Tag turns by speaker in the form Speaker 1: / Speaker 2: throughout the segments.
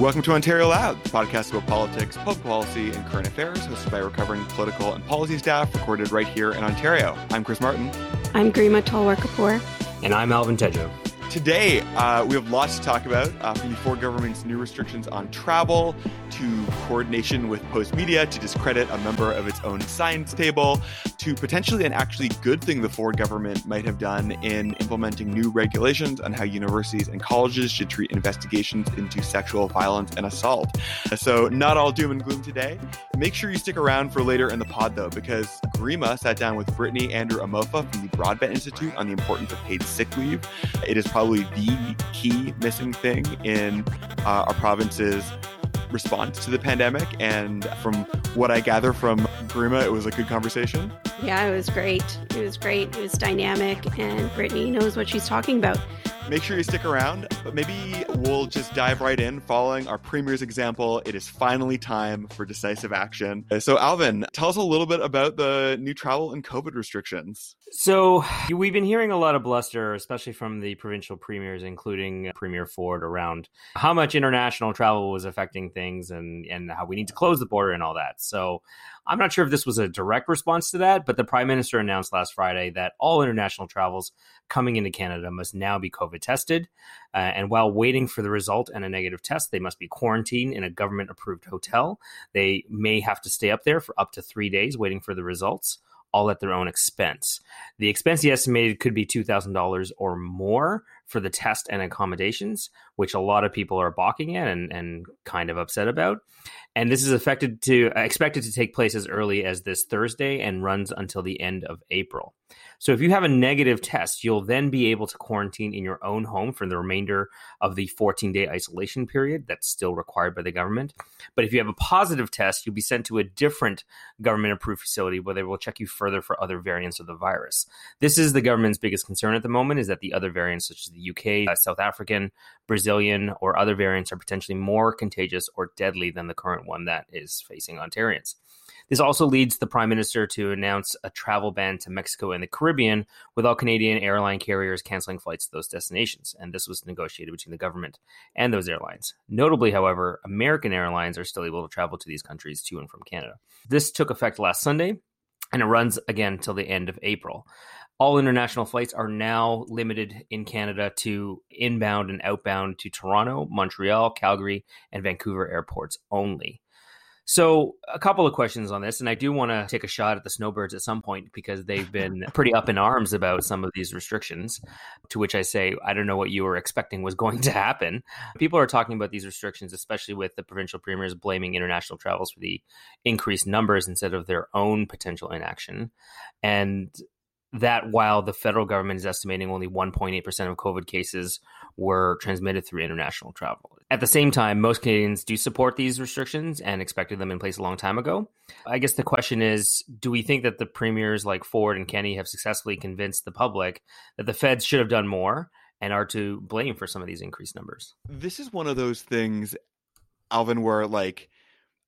Speaker 1: Welcome to Ontario Loud, the podcast about politics, public policy, and current affairs, hosted by recovering political and policy staff, recorded right here in Ontario. I'm Chris Martin.
Speaker 2: I'm Garima Talwar Kapoor.
Speaker 3: And I'm Alvin Tedjo.
Speaker 1: Today, uh, we have lots to talk about uh, from the Ford government's new restrictions on travel to coordination with Postmedia to discredit a member of its own science table to potentially an actually good thing the Ford government might have done in implementing new regulations on how universities and colleges should treat investigations into sexual violence and assault. So, not all doom and gloom today. Make sure you stick around for later in the pod, though, because Garima sat down with Brittany Andrew Amofah from the Broadbent Institute on the importance of paid sick leave. It is probably the key missing thing in uh, our province's response to the pandemic. And from what I gather from Garima, it was a good conversation.
Speaker 2: Yeah, it was great. It was great. It was dynamic, and Brittany knows what she's talking about.
Speaker 1: Make sure you stick around, but maybe we'll just dive right in following our premier's example. It is finally time for decisive action. Uh, so, Alvin, tell us a little bit about the new travel and COVID restrictions.
Speaker 3: So, we've been hearing a lot of bluster, especially from the provincial premiers, including Premier Ford, around how much international travel was affecting things and, and how we need to close the border and all that. So, I'm not sure if this was a direct response to that, but the Prime Minister announced last Friday that all international travels coming into Canada must now be COVID tested. Uh, and while waiting for the result and a negative test, they must be quarantined in a government approved hotel. They may have to stay up there for up to three days waiting for the results all at their own expense. The expense he estimated could be $2,000 or more for the test and accommodations, which a lot of people are balking at and, and kind of upset about. And this is affected to expected to take place as early as this Thursday and runs until the end of April. So if you have a negative test, you'll then be able to quarantine in your own home for the remainder of the 14 day isolation period that's still required by the government. But if you have a positive test, you'll be sent to a different government approved facility where they will check you further for other variants of the virus. This is the government's biggest concern at the moment is that the other variants such as the UK, uh, South African, Brazilian, or other variants are potentially more contagious or deadly than the current one that is facing Ontarians. This also leads the Prime Minister to announce a travel ban to Mexico and the Caribbean, with all Canadian airline carriers canceling flights to those destinations. And this was negotiated between the government and those airlines. Notably, however, American airlines are still able to travel to these countries to and from Canada. This took effect last Sunday, and it runs again till the end of April. All international flights are now limited in Canada to inbound and outbound to Toronto, Montreal, Calgary, and Vancouver airports only. So, a couple of questions on this, and I do want to take a shot at the snowbirds at some point because they've been pretty up in arms about some of these restrictions. To which I say, I don't know what you were expecting was going to happen. People are talking about these restrictions, especially with the provincial premiers blaming international travels for the increased numbers instead of their own potential inaction. And that while the federal government is estimating only 1.8% of COVID cases were transmitted through international travel. At the same time, most Canadians do support these restrictions and expected them in place a long time ago. I guess the question is do we think that the premiers like Ford and Kenney have successfully convinced the public that the feds should have done more and are to blame for some of these increased numbers?
Speaker 1: This is one of those things, Alvin, where like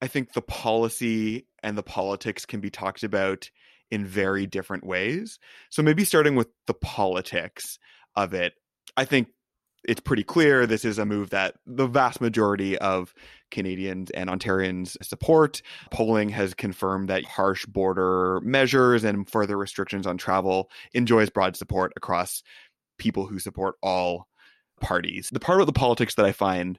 Speaker 1: I think the policy and the politics can be talked about in very different ways. So maybe starting with the politics of it, I think it's pretty clear this is a move that the vast majority of Canadians and Ontarians support. Polling has confirmed that harsh border measures and further restrictions on travel enjoys broad support across people who support all parties. The part of the politics that I find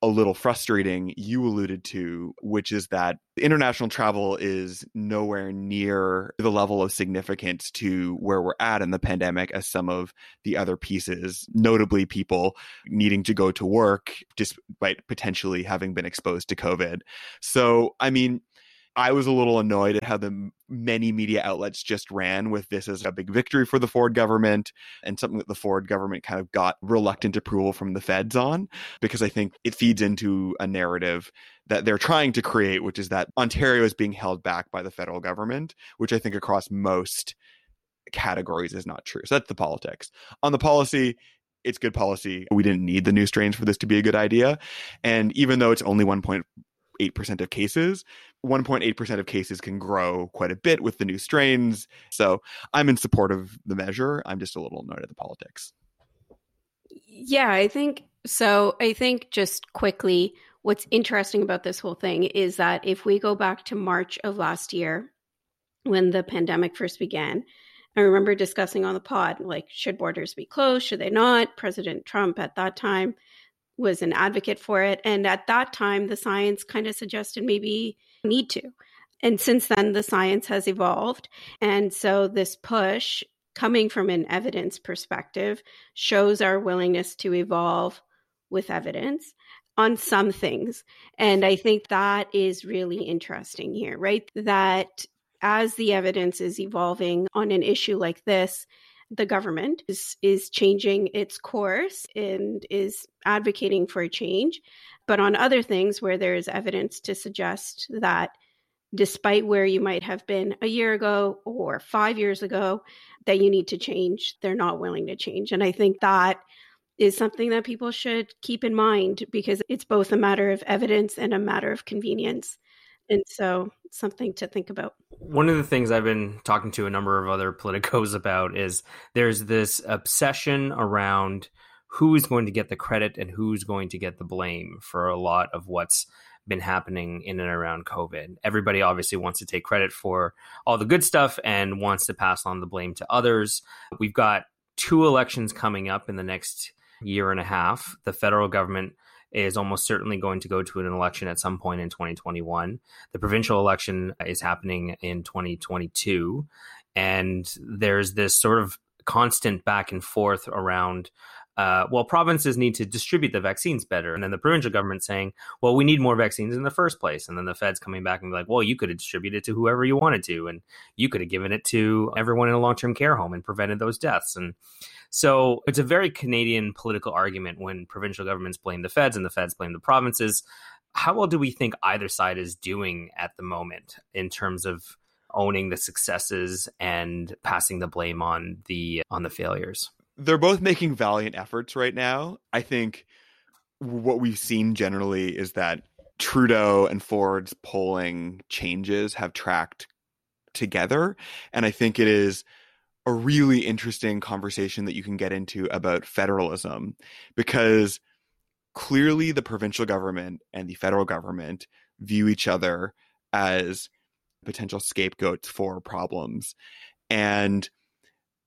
Speaker 1: a little frustrating you alluded to, which is that international travel is nowhere near the level of significance to where we're at in the pandemic as some of the other pieces, notably people needing to go to work despite potentially having been exposed to COVID. So, I mean, I was a little annoyed at how the many media outlets just ran with this as a big victory for the Ford government and something that the Ford government kind of got reluctant approval from the feds on, because I think it feeds into a narrative that they're trying to create, which is that Ontario is being held back by the federal government, which I think across most categories is not true. So that's the politics. On the policy, it's good policy. We didn't need the new strains for this to be a good idea. And even though it's only 1.8% of cases, 1.8% of cases can grow quite a bit with the new strains. So I'm in support of the measure. I'm just a little annoyed at the politics.
Speaker 2: Yeah, I think so. I think just quickly, what's interesting about this whole thing is that if we go back to March of last year, when the pandemic first began, I remember discussing on the pod, like, should borders be closed? Should they not? President Trump at that time was an advocate for it. And at that time, the science kind of suggested maybe need to. And since then, the science has evolved. And so this push coming from an evidence perspective shows our willingness to evolve with evidence on some things. And I think that is really interesting here, right? That as the evidence is evolving on an issue like this, the government is, is changing its course and is advocating for a change. But on other things where there is evidence to suggest that despite where you might have been a year ago or five years ago, that you need to change, they're not willing to change. And I think that is something that people should keep in mind because it's both a matter of evidence and a matter of convenience. And so, something to think about.
Speaker 3: One of the things I've been talking to a number of other politicos about is there's this obsession around who's going to get the credit and who's going to get the blame for a lot of what's been happening in and around COVID. Everybody obviously wants to take credit for all the good stuff and wants to pass on the blame to others. We've got two elections coming up in the next year and a half. The federal government is almost certainly going to go to an election at some point in 2021. The provincial election is happening in 2022. And there's this sort of constant back and forth around uh, well, provinces need to distribute the vaccines better. And then the provincial government saying, well, we need more vaccines in the first place. And then the feds coming back and be like, well, you could have distributed it to whoever you wanted to. And you could have given it to everyone in a long term care home and prevented those deaths. And so it's a very Canadian political argument when provincial governments blame the feds and the feds blame the provinces. How well do we think either side is doing at the moment in terms of owning the successes and passing the blame on the on the failures?
Speaker 1: They're both making valiant efforts right now. I think what we've seen generally is that Trudeau and Ford's polling changes have tracked together and I think it is a really interesting conversation that you can get into about federalism because clearly the provincial government and the federal government view each other as potential scapegoats for problems. And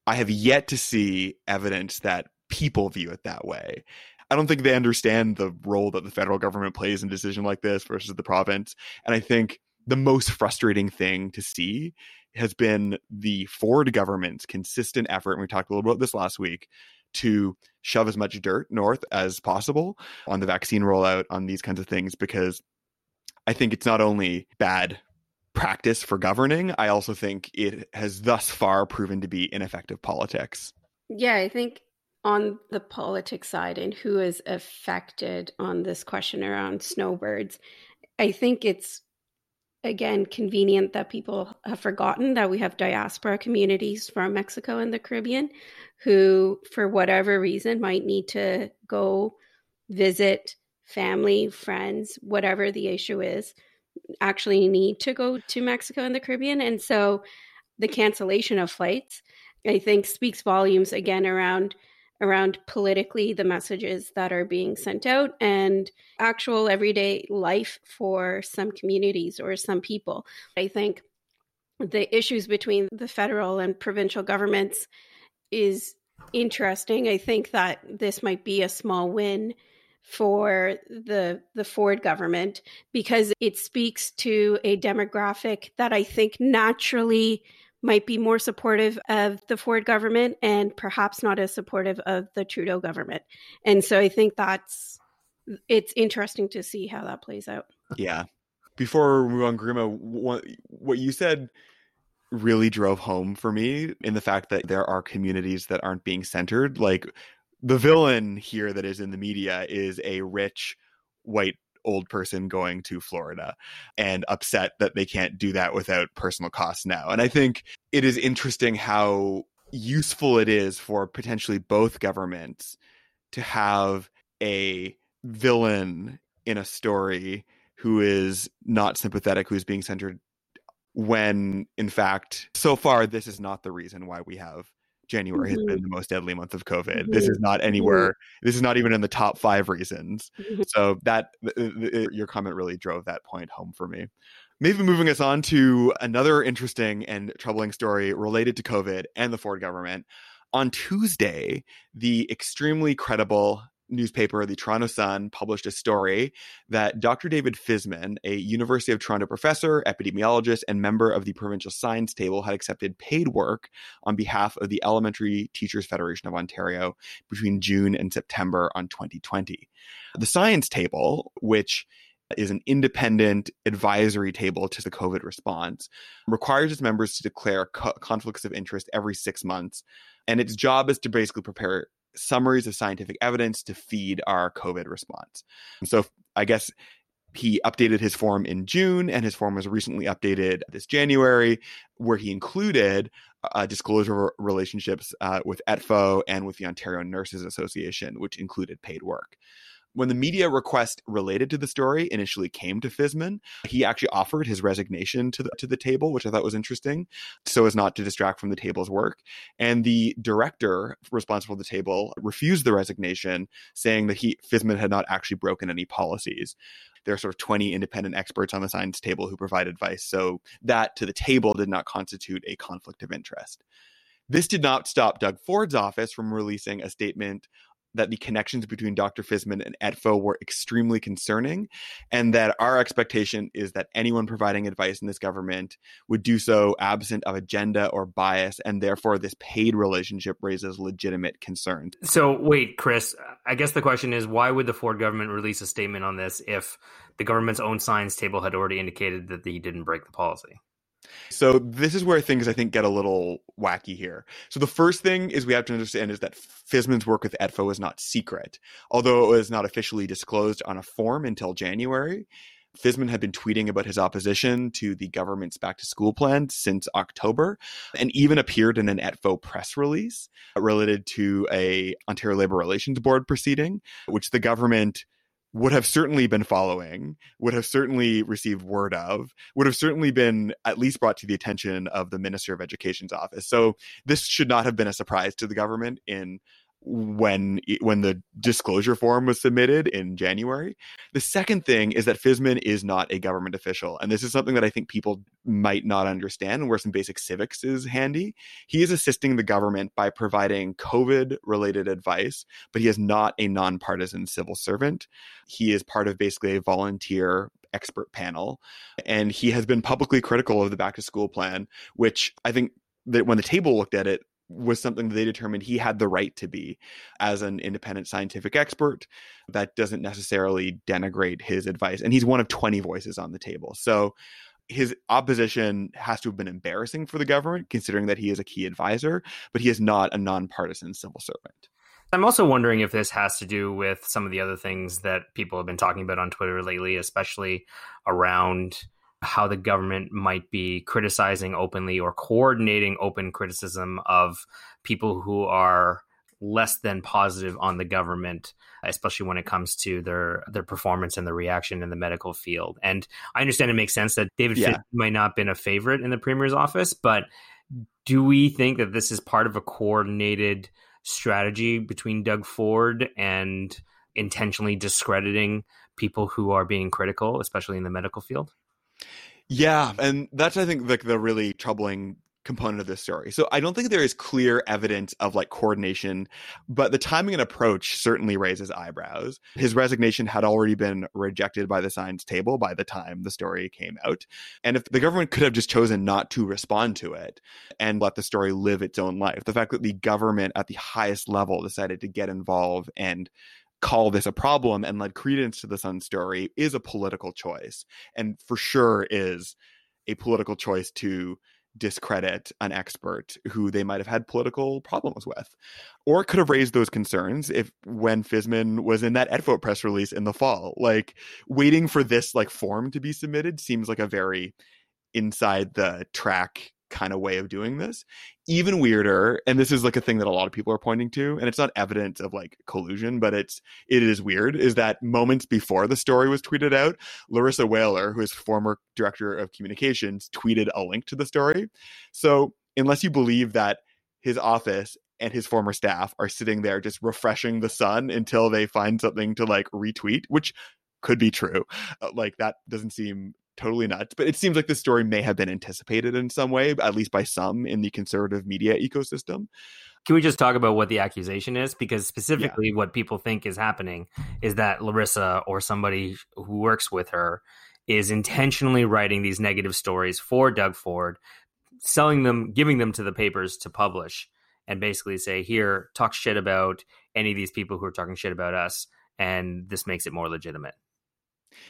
Speaker 1: I have yet to see evidence that people view it that way. I don't think they understand the role that the federal government plays in a decision like this versus the province. And I think the most frustrating thing to see has been the Ford government's consistent effort, and we talked a little about this last week, to shove as much dirt north as possible on the vaccine rollout, on these kinds of things, because I think it's not only bad practice for governing, I also think it has thus far proven to be ineffective politics.
Speaker 2: Yeah, I think on the politics side and who is affected on this question around snowbirds, I think it's again convenient that people have forgotten that we have diaspora communities from Mexico and the Caribbean who, for whatever reason, might need to go visit family, friends, whatever the issue is, actually need to go to Mexico and the Caribbean. And so the cancellation of flights, I think, speaks volumes again around around politically the messages that are being sent out and actual everyday life for some communities or some people. I think the issues between the federal and provincial governments is interesting. I think that this might be a small win for the the Ford government because it speaks to a demographic that I think naturally might be more supportive of the Ford government and perhaps not as supportive of the Trudeau government. And so I think that's it's interesting to see how that plays out.
Speaker 1: Yeah. Before we move on, Garima, what, what you said really drove home for me in the fact that there are communities that aren't being centered. Like the villain here that is in the media is a rich white old person going to Florida and upset that they can't do that without personal costs now. And I think it is interesting how useful it is for potentially both governments to have a villain in a story who is not sympathetic, who's being centered when in fact so far this is not the reason why we have January has
Speaker 2: Mhm.
Speaker 1: been the most deadly month of COVID. This mm-hmm. is not mm-hmm. anywhere. This is not even in the top five reasons. Mm-hmm. So that th- th- th- your comment really drove that point home for me. Maybe moving us on to another interesting and troubling story related to COVID and the Ford government. On Tuesday, the extremely credible newspaper, the Toronto Sun, published a story that Dr. David Fisman, a University of Toronto professor, epidemiologist, and member of the provincial science table, had accepted paid work on behalf of the Elementary Teachers Federation of Ontario between June and September on 2020. The science table, which is an independent advisory table to the COVID response, requires its members to declare co- conflicts of interest every six months. And its job is to basically prepare summaries of scientific evidence to feed our COVID response. So I guess he updated his form in June, and his form was recently updated this January, where he included uh, disclosure relationships uh, with ETFO and with the Ontario Nurses Association, which included paid work. When the media request related to the story initially came to Fisman, he actually offered his resignation to the to the table, which I thought was interesting, so as not to distract from the table's work. And the director responsible for the table refused the resignation, saying that he Fisman had not actually broken any policies. There are sort of 20 independent experts on the science table who provide advice, so that to the table did not constitute a conflict of interest. This did not stop Doug Ford's office from releasing a statement that the connections between Dr. Fisman and ETFO were extremely concerning, and that our expectation is that anyone providing advice in this government would do so absent of agenda or bias, and therefore this paid relationship raises legitimate concerns.
Speaker 3: So, wait, Chris, I guess the question is why would the Ford government release a statement on this if the government's own science table had already indicated that he didn't break the policy?
Speaker 1: So this is where things I think get a little wacky here. So the first thing is we have to understand is that Fisman's work with ETFO is not secret, although it was not officially disclosed on a form until January. Fisman had been tweeting about his opposition to the government's back to school plan since October and even appeared in an ETFO press release related to a Ontario Labor Relations Board proceeding, which the government would have certainly been following, would have certainly received word of, would have certainly been at least brought to the attention of the Minister of Education's office. So this should not have been a surprise to the government in when when the disclosure form was submitted in January. The second thing is that Fisman is not a government official, and this is something that I think people might not understand, and where some basic civics is handy. He is assisting the government by providing COVID related advice, but he is not a nonpartisan civil servant. He is part of basically a volunteer expert panel, and he has been publicly critical of the back to school plan, which I think that when the table looked at it was something that they determined he had the right to be as an independent scientific expert. That doesn't necessarily denigrate his advice. And he's one of 20 voices on the table. So his opposition has to have been embarrassing for the government, considering that he is a key advisor, but he is not a nonpartisan civil servant.
Speaker 3: I'm also wondering if this has to do with some of the other things that people have been talking about on Twitter lately, especially around how the government might be criticizing openly or coordinating open criticism of people who are less than positive on the government, especially when it comes to their their performance and the reaction in the medical field. And I understand it makes sense that David yeah. Might not have been a favorite in the premier's office, but do we think that this is part of a coordinated strategy between Doug Ford and intentionally discrediting people who are being critical, especially in the medical field?
Speaker 1: Yeah, and that's I think like the really troubling component of this story. So I don't think there is clear evidence of like coordination, but the timing and approach certainly raises eyebrows. His resignation had already been rejected by the science table by the time the story came out. And if the government could have just chosen not to respond to it and let the story live its own life, the fact that the government at the highest level decided to get involved and call this a problem and led credence to the Sun story is a political choice, and for sure is a political choice to discredit an expert who they might have had political problems with. Or could have raised those concerns if when Fisman was in that ETFO press release in the fall. Like waiting for this like form to be submitted seems like a very inside the track kind of way of doing this. Even weirder, and this is like a thing that a lot of people are pointing to, and it's not evidence of like collusion, but it's it is weird, is that moments before the story was tweeted out, Laryssa Waler, who is former director of communications, tweeted a link to the story. So unless you believe that his office and his former staff are sitting there just refreshing the sun until they find something to like retweet, which could be true. Uh, like that doesn't seem totally nuts, but it seems like the story may have been anticipated in some way, at least by some in the conservative media ecosystem.
Speaker 3: Can we just talk about what the accusation is? Because specifically, yeah. what people think is happening is that Laryssa or somebody who works with her is intentionally writing these negative stories for Doug Ford, selling them, giving them to the papers to publish, and basically say, here, talk shit about any of these people who are talking shit about us. And this makes it more legitimate.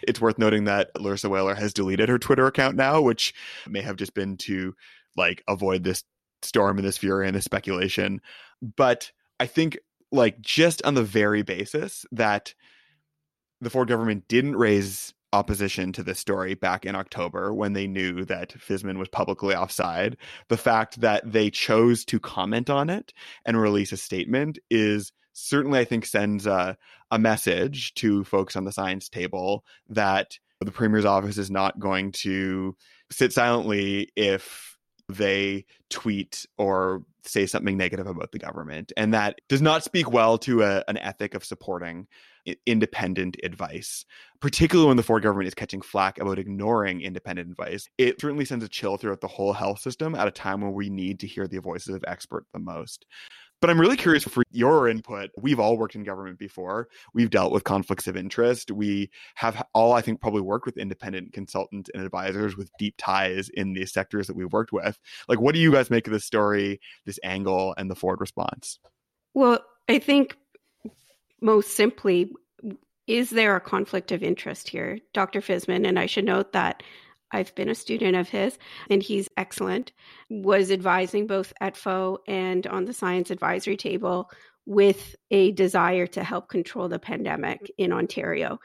Speaker 1: It's worth noting that Laryssa Waler has deleted her Twitter account now, which may have just been to like avoid this storm and this fury and this speculation. But I think like just on the very basis that the Ford government didn't raise opposition to this story back in October when they knew that Fisman was publicly offside. The fact that they chose to comment on it and release a statement is certainly, I think, sends a, a message to folks on the science table that the premier's office is not going to sit silently if they tweet or say something negative about the government. And that does not speak well to a, an ethic of supporting independent advice, particularly when the Ford government is catching flack about ignoring independent advice. It certainly sends a chill throughout the whole health system at a time when we need to hear the voices of experts the most. But I'm really curious for your input. We've all worked in government before. We've dealt with conflicts of interest. We have all, I think, probably worked with independent consultants and advisors with deep ties in the sectors that we've worked with. Like, what do you guys make of this story, this angle, and the Ford response?
Speaker 2: Well, I think most simply, is there a conflict of interest here? Dr. Fisman, and I should note that I've been a student of his and he's excellent, was advising both ETFO and on the science advisory table with a desire to help control the pandemic in Ontario.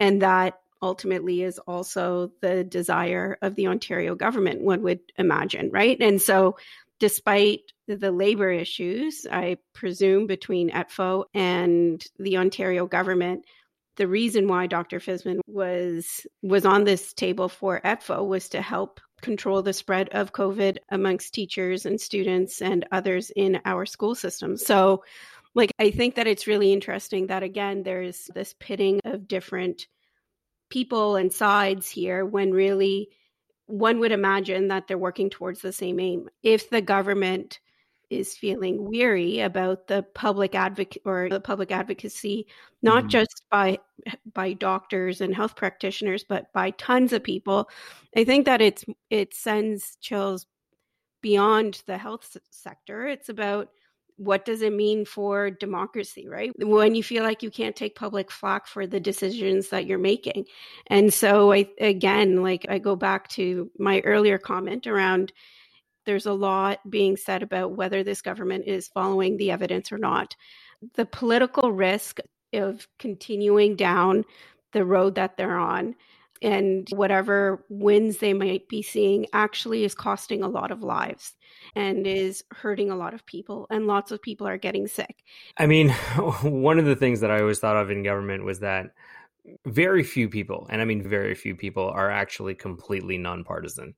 Speaker 2: And that ultimately is also the desire of the Ontario government, one would imagine, right? And so, despite the labor issues, I presume, between ETFO and the Ontario government, the reason why Dr. Fisman was was on this table for ETFO was to help control the spread of COVID amongst teachers and students and others in our school system. So, like, I think that it's really interesting that again, there's this pitting of different people and sides here when really one would imagine that they're working towards the same aim. If the government is feeling weary about the public advocate or the public advocacy not mm-hmm. just by by doctors and health practitioners but by tons of people. I think that it's it sends chills beyond the health sector. It's about what does it mean for democracy right? When you feel like you can't take public flack for the decisions that you're making. And so i again like i go back to my earlier comment around there's a lot being said about whether this government is following the evidence or not. The political risk of continuing down the road that they're on and whatever wins they might be seeing actually is costing a lot of lives and is hurting a lot of people and lots of people are getting sick.
Speaker 3: I mean, one of the things that I always thought of in government was that very few people, and I mean very few people are actually completely nonpartisan.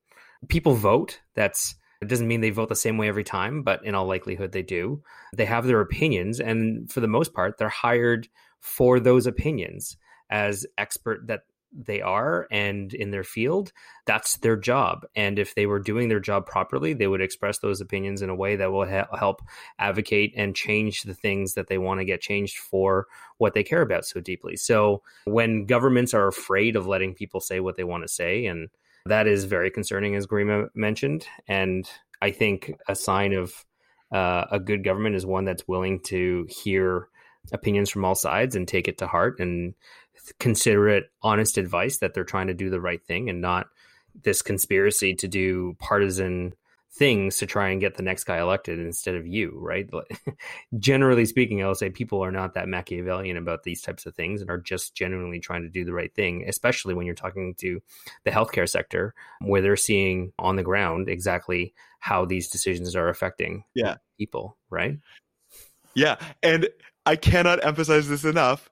Speaker 3: People vote, that's it doesn't mean they vote the same way every time, but in all likelihood, they do. They have their opinions, and for the most part, they're hired for those opinions as expert that they are and in their field that's their job and if they were doing their job properly they would express those opinions in a way that will ha- help advocate and change the things that they want to get changed for what they care about so deeply so when governments are afraid of letting people say what they want to say and that is very concerning, as Garima mentioned. And I think a sign of uh, a good government is one that's willing to hear opinions from all sides and take it to heart and consider it honest advice that they're trying to do the right thing and not this conspiracy to do partisan things to try and get the next guy elected instead of you, right? Generally speaking, I will say people are not that Machiavellian about these types of things and are just genuinely trying to do the right thing, especially when you're talking to the healthcare sector where they're seeing on the ground exactly how these decisions are affecting
Speaker 1: yeah.
Speaker 3: people, right?
Speaker 1: Yeah. And I cannot emphasize this enough.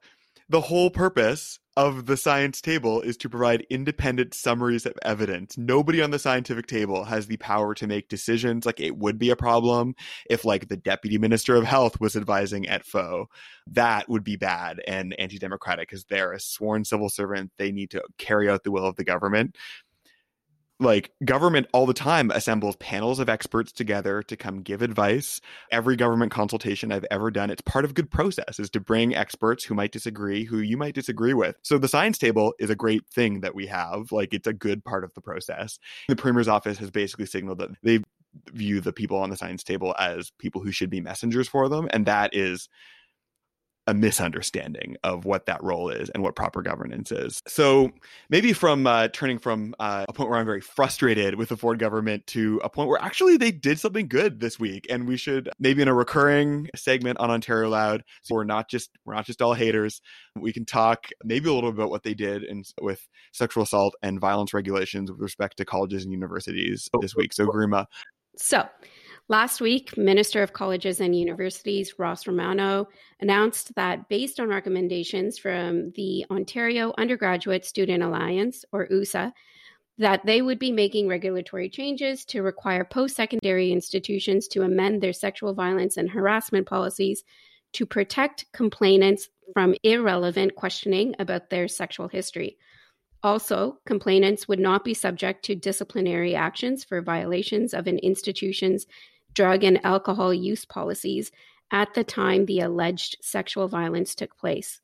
Speaker 1: The whole purpose of the science table is to provide independent summaries of evidence. Nobody on the scientific table has the power to make decisions. Like it would be a problem if like the deputy minister of health was advising ETFO. That would be bad and anti-democratic because they're a sworn civil servant. They need to carry out the will of the government like government all the time assembles panels of experts together to come give advice. Every government consultation i've ever done it's part of good process is to bring experts who might disagree who you might disagree with. So the science table is a great thing that we have. Like it's a good part of the process. The premier's office has basically signaled that they view the people on the science table as people who should be messengers for them and that is a misunderstanding of what that role is and what proper governance is. So maybe from uh, turning from uh, a point where I'm very frustrated with the Ford government to a point where actually they did something good this week, and we should maybe in a recurring segment on Ontario Loud, so we're not just we're not just all haters. We can talk maybe a little bit about what they did in, with sexual assault and violence regulations with respect to colleges and universities this week. So Garima.
Speaker 2: So Last week, Minister of Colleges and Universities Ross Romano announced that based on recommendations from the Ontario Undergraduate Student Alliance, or OUSA, that they would be making regulatory changes to require post secondary institutions to amend their sexual violence and harassment policies to protect complainants from irrelevant questioning about their sexual history. Also, complainants would not be subject to disciplinary actions for violations of an institution's drug and alcohol use policies at the time the alleged sexual violence took place.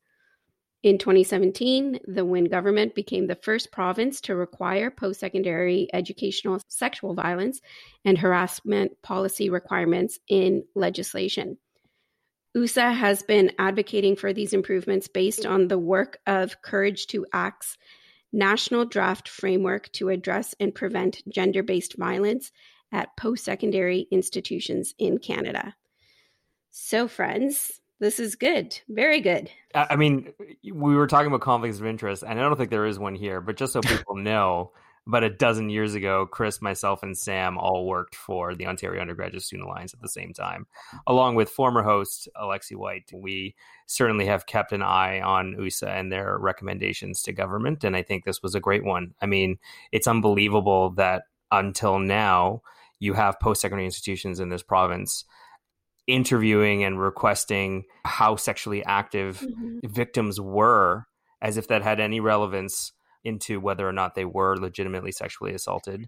Speaker 2: In 2017, the Wynne government became the first province to require post secondary educational sexual violence and harassment policy requirements in legislation. OUSA has been advocating for these improvements based on the work of Courage to Act's national draft framework to address and prevent gender based violence at post secondary institutions in Canada. So, friends, this is good. Very good.
Speaker 3: I mean, we were talking about conflicts of interest, and I don't think there is one here, but just so people know, about a dozen years ago, Chris, myself, and Sam all worked for the Ontario Undergraduate Student Alliance at the same time, along with former host Alexi White. We certainly have kept an eye on OUSA and their recommendations to government, and I think this was a great one. I mean, it's unbelievable that until now, you have post secondary institutions in this province interviewing and requesting how sexually active mm-hmm. victims were as if that had any relevance into whether or not they were legitimately sexually assaulted.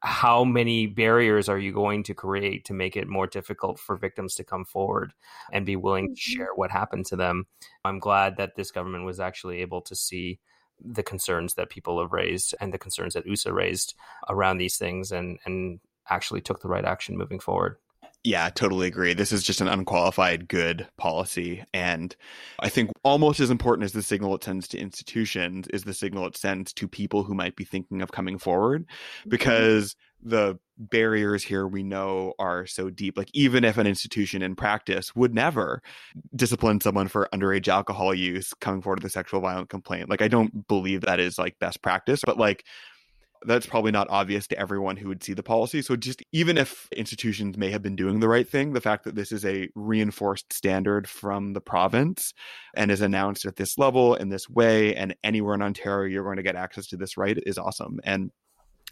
Speaker 3: How many barriers are you going to create to make it more difficult for victims to come forward and be willing mm-hmm. to share what happened to them? I'm glad that this government was actually able to see the concerns that people have raised and the concerns that OUSA raised around these things and and actually took the right action moving forward.
Speaker 1: Yeah, totally agree. This is just an unqualified good policy. And I think almost as important as the signal it sends to institutions is the signal it sends to people who might be thinking of coming forward mm-hmm. because the barriers here we know are so deep. Like, even if an institution in practice would never discipline someone for underage alcohol use coming forward with a sexual violent complaint, like, I don't believe that is like best practice, but like, that's probably not obvious to everyone who would see the policy. So just even if institutions may have been doing the right thing, the fact that this is a reinforced standard from the province and is announced at this level in this way and anywhere in Ontario you're going to get access to this right is awesome. And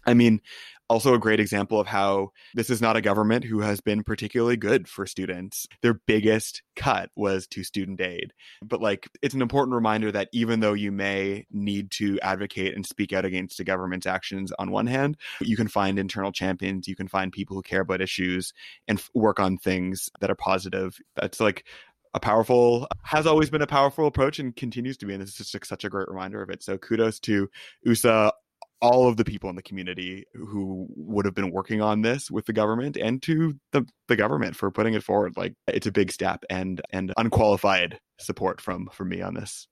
Speaker 1: I mean, also a great example of how this is not a government who has been particularly good for students. Their biggest cut was to student aid. But like it's an important reminder that even though you may need to advocate and speak out against the government's actions on one hand, you can find internal champions, you can find people who care about issues and f- work on things that are positive. That's like a powerful has always been a powerful approach and continues to be and this is just such a great reminder of it so kudos to OUSA all of the people in the community who would have been working on this with the government and to the, the government for putting it forward like it's a big step and and unqualified support from from me on this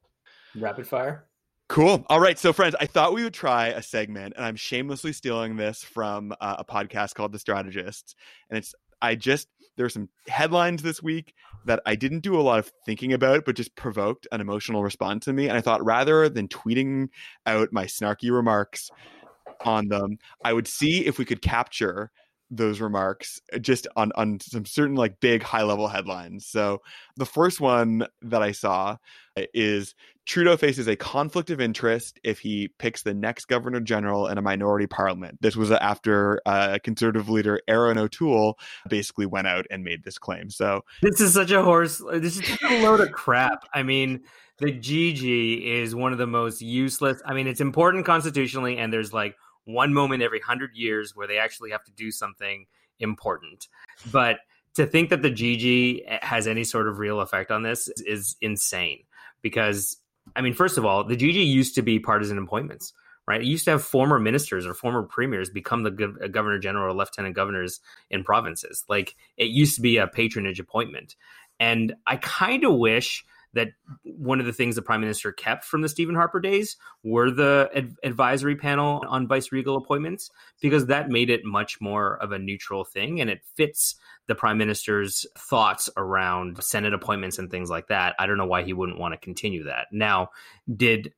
Speaker 3: rapid fire
Speaker 1: Cool. All right. So, friends, I thought we would try a segment, and I'm shamelessly stealing this from uh, a podcast called The Strategists. And it's, I just, there's some headlines this week that I didn't do a lot of thinking about, but just provoked an emotional response in me. And I thought rather than tweeting out my snarky remarks on them, I would see if we could capture those remarks just on on some certain like big high level headlines. So the first one that I saw is Trudeau faces a conflict of interest if he picks the next governor general in a minority parliament. This was after uh, conservative leader Erin O'Toole basically went out and made this claim. So
Speaker 3: this is such a horse. This is a load of crap. I mean, the GG is one of the most useless. I mean, it's important constitutionally, and there's like one moment every hundred years where they actually have to do something important. But to think that the GG has any sort of real effect on this is, insane. Because, I mean, first of all, the GG used to be partisan appointments right? It used to have former ministers or former premiers become the gov- uh, governor general or lieutenant governors in provinces. Like it used to be a patronage appointment. And I kind of wish that one of the things the prime minister kept from the Stephen Harper days were the ad- advisory panel on vice regal appointments because that made it much more of a neutral thing and it fits the prime minister's thoughts around senate appointments and things like that i don't know why he wouldn't want to continue that now did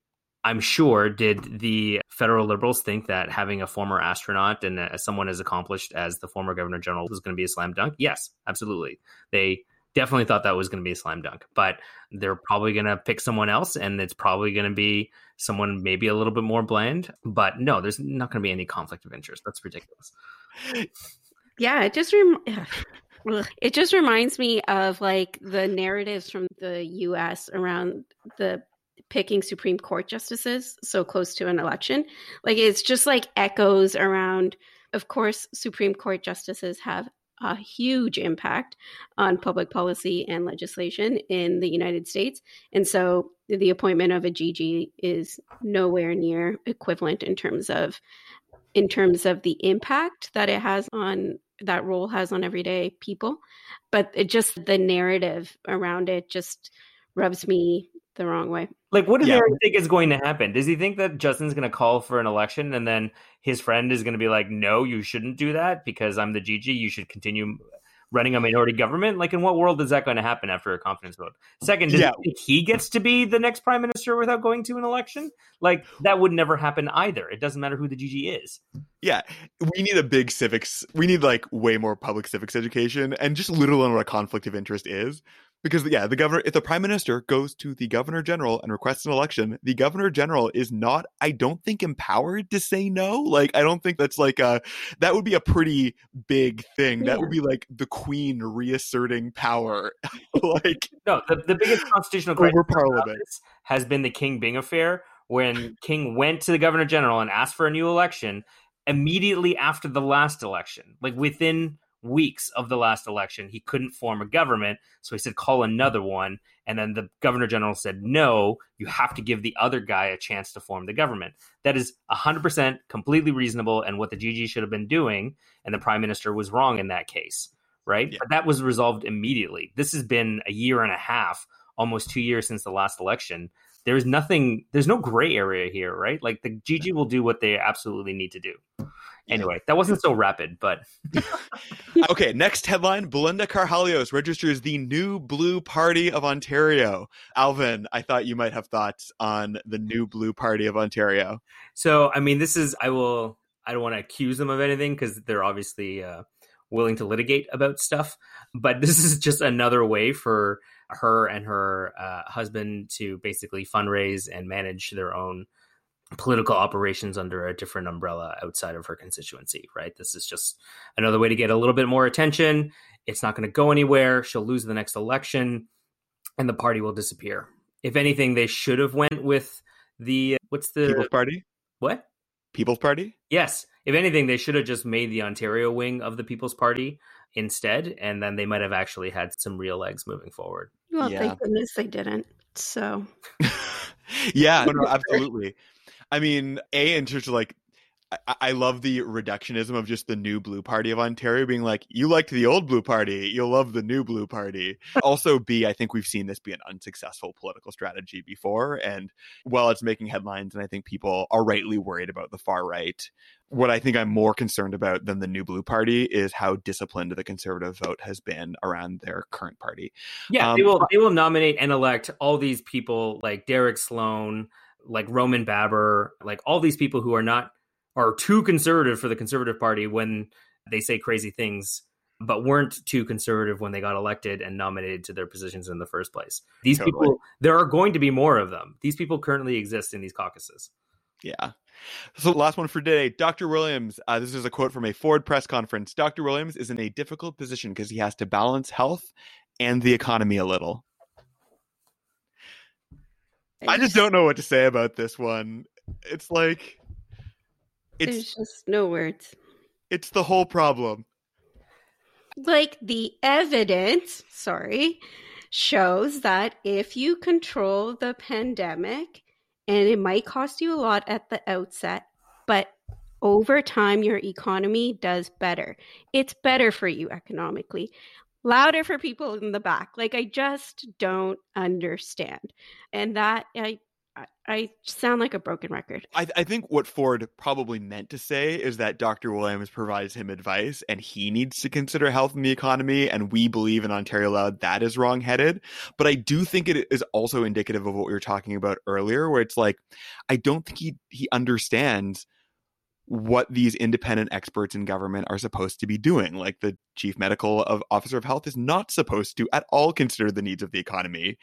Speaker 3: I'm sure did the federal liberals think that having a former astronaut and uh, someone as accomplished as the former governor general was going to be a slam dunk? Yes, absolutely. They definitely thought that was going to be a slam dunk, but they're probably going to pick someone else and it's probably going to be someone maybe a little bit more bland. But no, there's not going to be any conflict of interest. That's ridiculous.
Speaker 2: Yeah, it just rem- it just reminds me of like the narratives from the US around the picking Supreme Court justices so close to an election. Like it's just like echoes around of course Supreme Court justices have a huge impact on public policy and legislation in the United States. And so the appointment of a GG is nowhere near equivalent in terms of in terms of the impact that it has on that role has on everyday people. But it just the narrative around it just rubs me the wrong way.
Speaker 3: Like, what does yeah. Erin think is going to happen? Does he think that Justin's going to call for an election and then his friend is going to be like, no, you shouldn't do that because I'm the GG. You should continue running a minority government? Like, in what world is that going to happen after a confidence vote? Second, does yeah. he think he gets to be the next prime minister without going to an election? Like, that would never happen either. It doesn't matter who the GG is.
Speaker 1: Yeah, we need a big civics. We need like way more public civics education and just literally on what a conflict of interest is because yeah the governor if the prime minister goes to the governor general and requests an election the governor general is not i don't think empowered to say no. Like i don't think that's like a that would be a pretty big thing. Yeah. that would be like the queen reasserting power. Like
Speaker 3: no the, the biggest constitutional over parliament has been the king byng affair when king went to the governor general and asked for a new election immediately after the last election like within weeks of the last election, he couldn't form a government. So he said, call another one. And then the governor general said, no, you have to give the other guy a chance to form the government. That is 100% completely reasonable and what the GG should have been doing. And the prime minister was wrong in that case, right? Yeah. But that was resolved immediately. This has been a year and a half, almost two years since the last election. There's nothing, there's no gray area here, right? Like the GG will do what they absolutely need to do. Anyway, that wasn't so rapid, but
Speaker 1: okay. Next headline: Belinda Karahalios registers the New Blue Party of Ontario. Alvin, I thought you might have thoughts on the New Blue Party of Ontario.
Speaker 3: So, I mean, this is I will. I don't want to accuse them of anything because they're obviously uh, willing to litigate about stuff. But this is just another way for her and her uh, husband to basically fundraise and manage their own political operations under a different umbrella outside of her constituency, right? This is just another way to get a little bit more attention. It's not going to go anywhere. She'll lose the next election and the party will disappear. If anything, they should have went with the what's the
Speaker 1: People's Party?
Speaker 3: What?
Speaker 1: People's Party?
Speaker 3: Yes. If anything, they should have just made the Ontario wing of the People's Party instead, and then they might have actually had some real legs moving forward.
Speaker 2: Well, yeah. thank goodness they didn't. So,
Speaker 1: yeah, no, absolutely. I mean, a in terms of like I, love the reductionism of just the new blue party of Ontario being like, you liked the old blue party, you'll love the new blue party. also, B, I think we've seen this be an unsuccessful political strategy before. And while it's making headlines, and I think people are rightly worried about the far right, what I think I'm more concerned about than the new blue party is how disciplined the conservative vote has been around their current party.
Speaker 3: Yeah, um, they will they will nominate and elect all these people like Derek Sloan like Roman Baber, like all these people who are not are too conservative for the Conservative Party when they say crazy things but weren't too conservative when they got elected and nominated to their positions in the first place. These totally. people, there are going to be more of them. These people currently exist in these caucuses.
Speaker 1: Yeah. So, last one for today. Dr. Williams, uh, this is a quote from a Ford press conference. Dr. Williams is in a difficult position because he has to balance health and the economy a little. I just don't know what to say about this one. It's like
Speaker 2: it's There's just no words.
Speaker 1: It's the whole problem.
Speaker 2: Like the evidence, sorry, shows that if you control the pandemic, and it might cost you a lot at the outset, but over time, your economy does better. It's better for you economically. Louder for people in the back. Like, I just don't understand. And that, I, I sound like a broken record.
Speaker 1: I, I, think what Ford probably meant to say is that Dr. Williams provides him advice and he needs to consider health in the economy. And we believe in Ontario Loud that is wrongheaded. But I do think it is also indicative of what we were talking about earlier, where it's like, I don't think he, he understands what these independent experts in government are supposed to be doing. Like the chief medical of officer of health is not supposed to at all consider the needs of the economy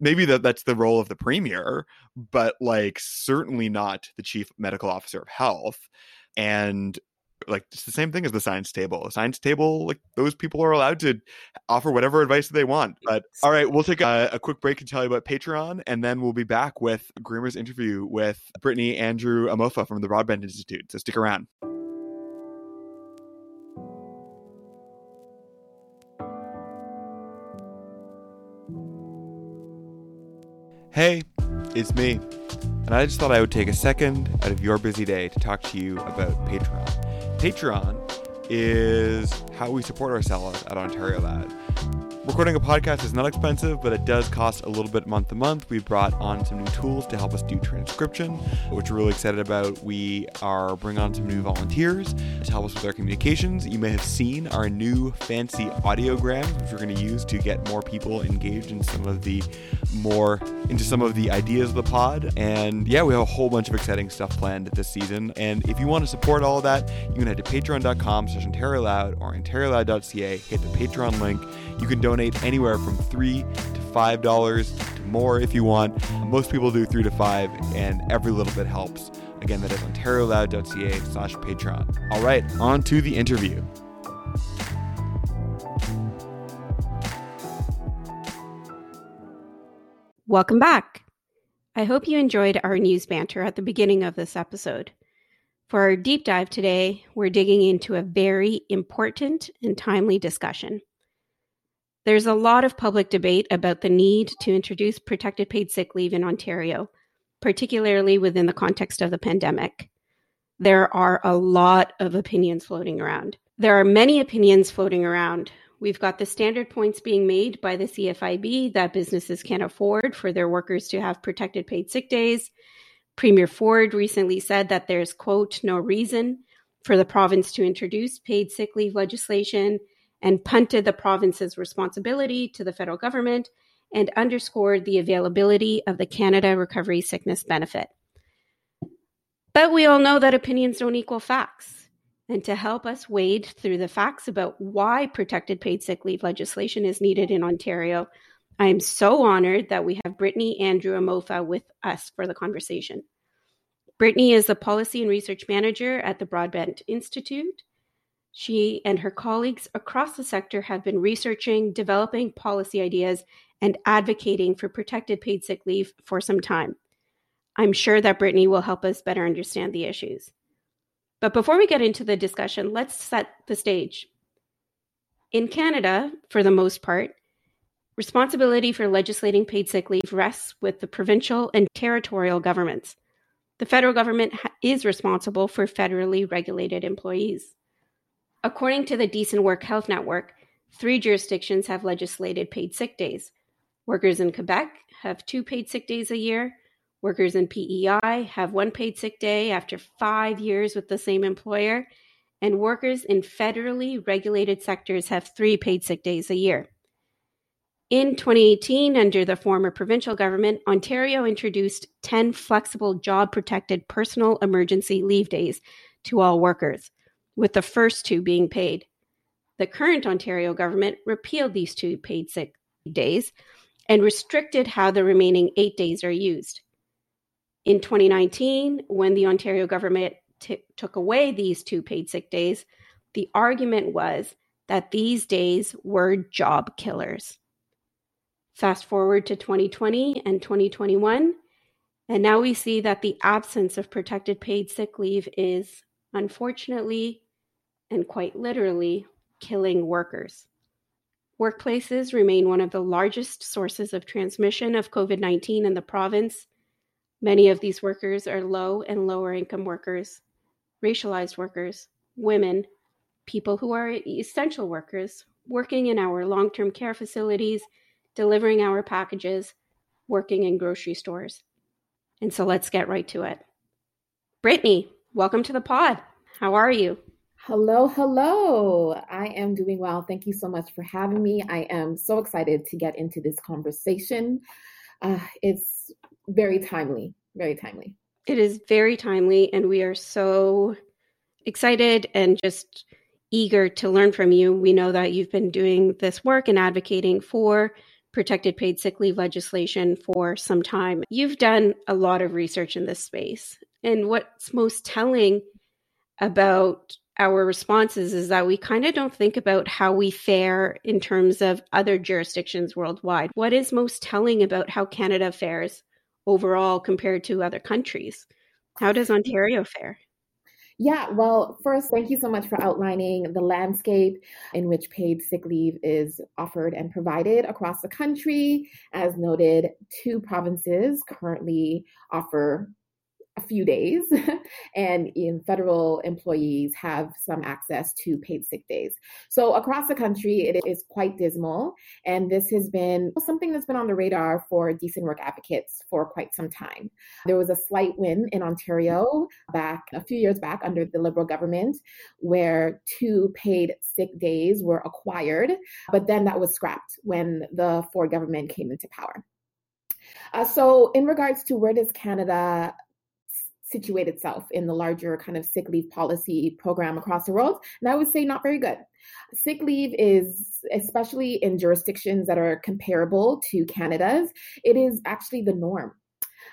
Speaker 1: maybe that that's the role of the premier, but like certainly not the chief medical officer of health. And like it's the same thing as the science table. The science table, like those people are allowed to offer whatever advice they want. But all right, we'll take a, a, quick break and tell you about Patreon, and then we'll be back with Groomer's interview with Brittany Andrew Amofah from the Broadbent Institute. So stick around. Hey, it's me. And I just thought I would take a second out of your busy day to talk to you about Patreon. Patreon is how we support ourselves at Ontario Loud. Recording a podcast is not expensive, but it does cost a little bit month to month. We've brought on some new tools to help us do transcription, which we're really excited about. We are bringing on some new volunteers to help us with our communications. You may have seen our new fancy audiograms, which we're going to use to get more people engaged in some of the more into some of the ideas of the pod. And yeah, we have a whole bunch of exciting stuff planned this season. And if you want to support all of that, you can head to patreon.com slash Ontario Loud or OntarioLoud.ca, hit the Patreon link. You can donate anywhere from three to five dollars to more if you want. Most people do three to five, and every little bit helps. Again, that is OntarioLoud.ca slash Patreon. All right, on to the interview.
Speaker 2: Welcome back. I hope you enjoyed our news banter at the beginning of this episode. For our deep dive today, we're digging into a very important and timely discussion there's a lot of public debate about the need to introduce protected paid sick leave in Ontario, particularly within the context of the pandemic. There are a lot of opinions floating around. There are many opinions floating around. We've got the standard points being made by the CFIB that businesses can't afford for their workers to have protected paid sick days. Premier Ford recently said that there's, quote, no reason for the province to introduce paid sick leave legislation and punted the province's responsibility to the federal government and underscored the availability of the Canada Recovery Sickness Benefit. But we all know that opinions don't equal facts. And to help us wade through the facts about why protected paid sick leave legislation is needed in Ontario, I am so honored that we have Brittany Andrew Amofah with us for the conversation. Brittany is the Policy and Research Manager at the Broadbent Institute she and her colleagues across the sector have been researching, developing policy ideas, and advocating for protected paid sick leave for some time. I'm sure that Brittany will help us better understand the issues. But before we get into the discussion, let's set the stage. In Canada, for the most part, responsibility for legislating paid sick leave rests with the provincial and territorial governments. The federal government is responsible for federally regulated employees. According to the Decent Work Health Network, three jurisdictions have legislated paid sick days. Workers in Quebec have two paid sick days a year. Workers in PEI have one paid sick day after five years with the same employer. And workers in federally regulated sectors have three paid sick days a year. In 2018, under the former provincial government, Ontario introduced 10 flexible job protected personal emergency leave days to all workers. With the first two being paid. The current Ontario government repealed these two paid sick days and restricted how the remaining eight days are used. In 2019, when the Ontario government t- took away these two paid sick days, the argument was that these days were job killers. Fast forward to 2020 and 2021, and now we see that the absence of protected paid sick leave is, unfortunately and quite literally, killing workers. Workplaces remain one of the largest sources of transmission of COVID 19 in the province. Many of these workers are low and lower income workers, racialized workers, women, people who are essential workers, working in our long term care facilities, delivering our packages, working in grocery stores. And so let's get right to it. Brittany, welcome to the pod. How are you?
Speaker 4: Hello, hello. I am doing well. Thank you so much for having me. I am so excited to get into this conversation. Uh, it's very timely, very timely.
Speaker 2: It is very timely, and we are so excited and just eager to learn from you. We know that you've been doing this work and advocating for protected paid sick leave legislation for some time. You've done a lot of research in this space. And what's most telling about our responses is that we kind of don't think about how we fare in terms of other jurisdictions worldwide. What is most telling about how Canada fares overall compared to other countries? How does Ontario fare?
Speaker 4: Yeah, well, first, thank you so much for outlining the landscape in which paid sick leave is offered and provided across the country. As noted, two provinces currently offer a few days, and in federal employees have some access to paid sick days. So across the country, it is quite dismal, and this has been something that's been on the radar for decent work advocates for quite some time. There was a slight win in Ontario back a few years back under the Liberal government, where two paid sick days were acquired, but then that was scrapped when the Ford government came into power. Uh, so, in regards to where does Canada situate itself in the larger kind of sick leave policy program across the world? And I would say not very good. Sick leave is, especially in jurisdictions that are comparable to Canada's, it is actually the norm.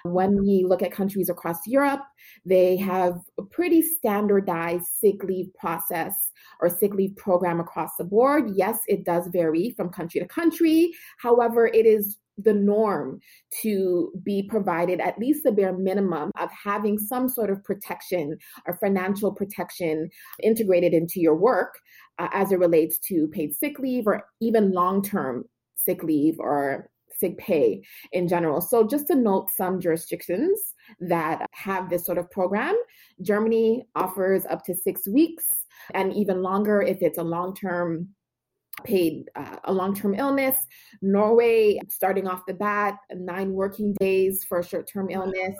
Speaker 4: When we look at countries across Europe, they have a pretty standardized sick leave process or sick leave program across the board. Yes, it does vary from country to country. However, it is the norm to be provided at least the bare minimum of having some sort of protection or financial protection integrated into your work uh, as it relates to paid sick leave or even long term sick leave or sick pay in general. So, just to note some jurisdictions that have this sort of program, Germany offers up to six weeks and even longer if it's a long term paid uh, a long term illness. Norway, starting off the bat, nine working days for a short term illness.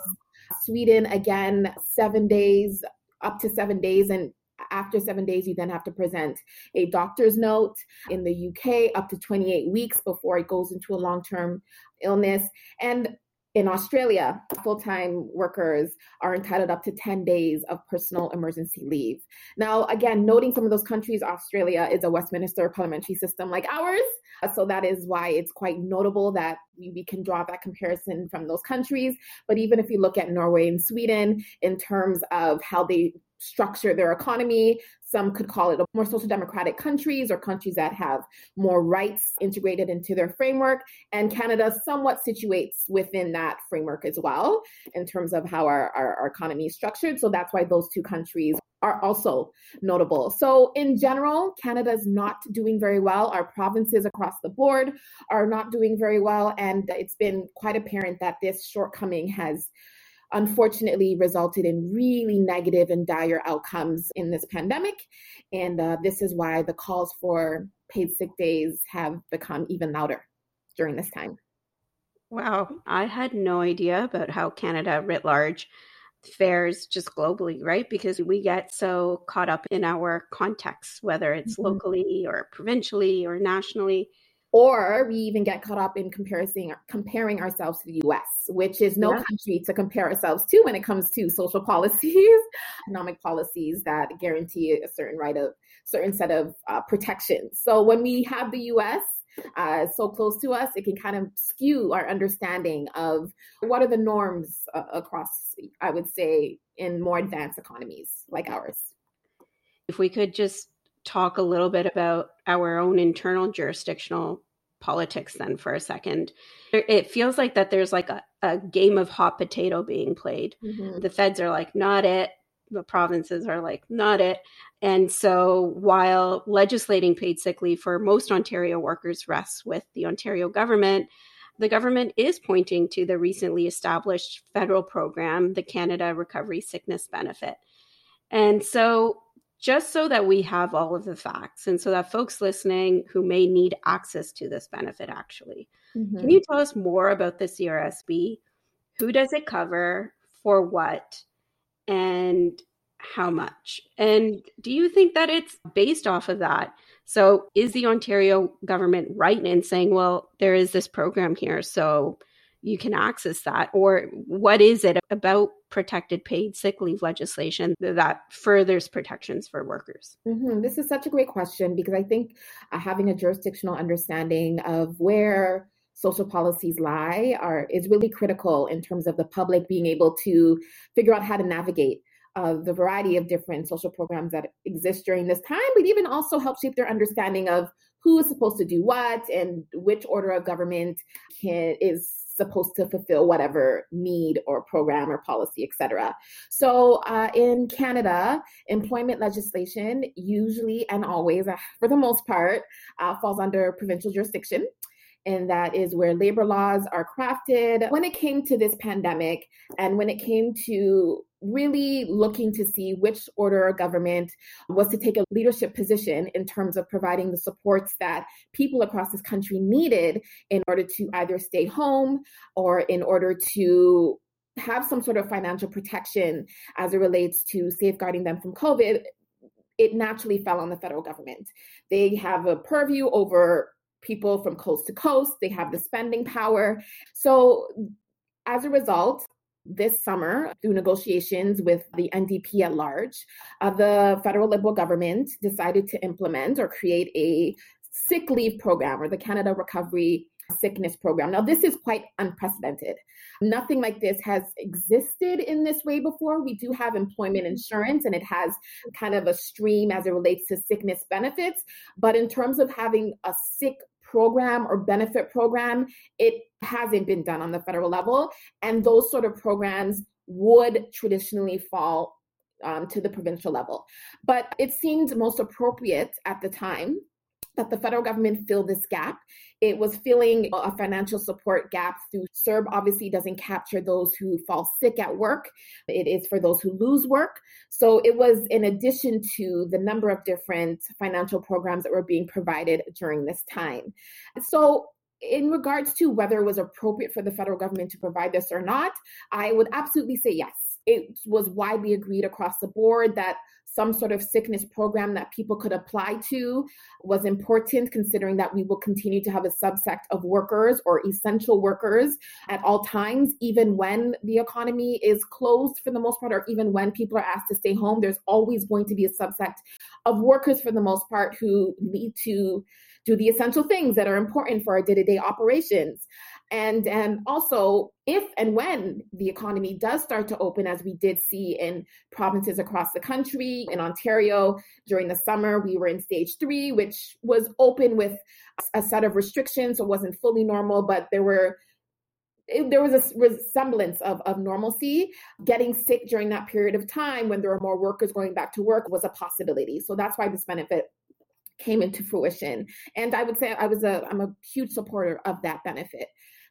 Speaker 4: Sweden, again, seven days, up to seven days. And after seven days, you then have to present a doctor's note. In the UK, up to 28 weeks before it goes into a long term illness. And in Australia, full time workers are entitled up to 10 days of personal emergency leave. Now, again, noting some of those countries, Australia is a Westminster parliamentary system like ours. So that is why it's quite notable that we, we can draw that comparison from those countries. But even if you look at Norway and Sweden in terms of how they structure their economy. Some could call it more social democratic countries or countries that have more rights integrated into their framework. And Canada somewhat situates within that framework as well in terms of how our, our, our economy is structured. So that's why those two countries are also notable. So, in general, Canada is not doing very well. Our provinces across the board are not doing very well. And it's been quite apparent that this shortcoming has unfortunately resulted in really negative and dire outcomes in this pandemic. And uh, this is why the calls for paid sick days have become even louder during this time.
Speaker 2: Wow, I had no idea about how Canada writ large fares just globally, right? Because we get so caught up in our context, whether it's mm-hmm. locally or provincially or nationally.
Speaker 4: Or we even get caught up in comparison comparing ourselves to the US, which is no yeah. country to compare ourselves to when it comes to social policies, economic policies that guarantee a certain right of certain set of uh, protections. So when we have the US uh, so close to us, it can kind of skew our understanding of what are the norms uh, across, I would say, in more advanced economies like ours.
Speaker 2: If we could just talk a little bit about our own internal jurisdictional politics then for a second. It feels like that there's like a, a game of hot potato being played. Mm-hmm. The feds are like, not it. The provinces are like, not it. And so while legislating paid sick leave for most Ontario workers rests with the Ontario government, the government is pointing to the recently established federal program, the Canada Recovery Sickness Benefit. And so just so that we have all of the facts and so that folks listening who may need access to this benefit actually. Mm-hmm. Can you tell us more about the CRSB? Who does it cover? For what? And how much? And do you think that it's based off of that? So, is the Ontario government right in saying, well, there is this program here, so you can access that? Or what is it about protected paid sick leave legislation that furthers protections for workers?
Speaker 4: Mm-hmm. This is such a great question because I think uh, having a jurisdictional understanding of where social policies lie are is really critical in terms of the public being able to figure out how to navigate uh, the variety of different social programs that exist during this time, but even also help shape their understanding of who is supposed to do what and which order of government can, is supposed to fulfill whatever need or program or policy, etc. So uh, in Canada, employment legislation usually and always, uh, for the most part, uh, falls under provincial jurisdiction and that is where labor laws are crafted. When it came to this pandemic and when it came to really looking to see which order of government was to take a leadership position in terms of providing the supports that people across this country needed in order to either stay home or in order to have some sort of financial protection as it relates to safeguarding them from COVID, it naturally fell on the federal government. They have a purview over people from coast to coast, they have the spending power. So, as a result, this summer, through negotiations with the NDP at large, uh, the federal Liberal government decided to implement or create a sick leave program or the Canada Recovery Sickness Program. Now, this is quite unprecedented. Nothing like this has existed in this way before. We do have employment insurance and it has kind of a stream as it relates to sickness benefits. But in terms of having a sick program or benefit program, it hasn't been done on the federal level. And those sort of programs would traditionally fall um, to the provincial level. But it seemed most appropriate at the time that the federal government fill this gap. It was filling a financial support gap through CERB, obviously doesn't capture those who fall sick at work. It is for those who lose work. So it was in addition to the number of different financial programs that were being provided during this time. So in regards to whether it was appropriate for the federal government to provide this or not, I would absolutely say yes. It was widely agreed across the board that some sort of sickness program that people could apply to was important, considering that we will continue to have a subsect of workers or essential workers at all times, even when the economy is closed for the most part, or even when people are asked to stay home. There's always going to be a subsect of workers for the most part who need to do the essential things that are important for our day to day operations. And, and also, if and when the economy does start to open, as we did see in provinces across the country, in Ontario during the summer, we were in stage three, which was open with a set of restrictions. So it wasn't fully normal, but there were there was a resemblance of, of normalcy. Getting sick during that period of time when there were more workers going back to work was a possibility. So that's why this benefit came into fruition. And I would say I was a I'm a huge supporter of that benefit.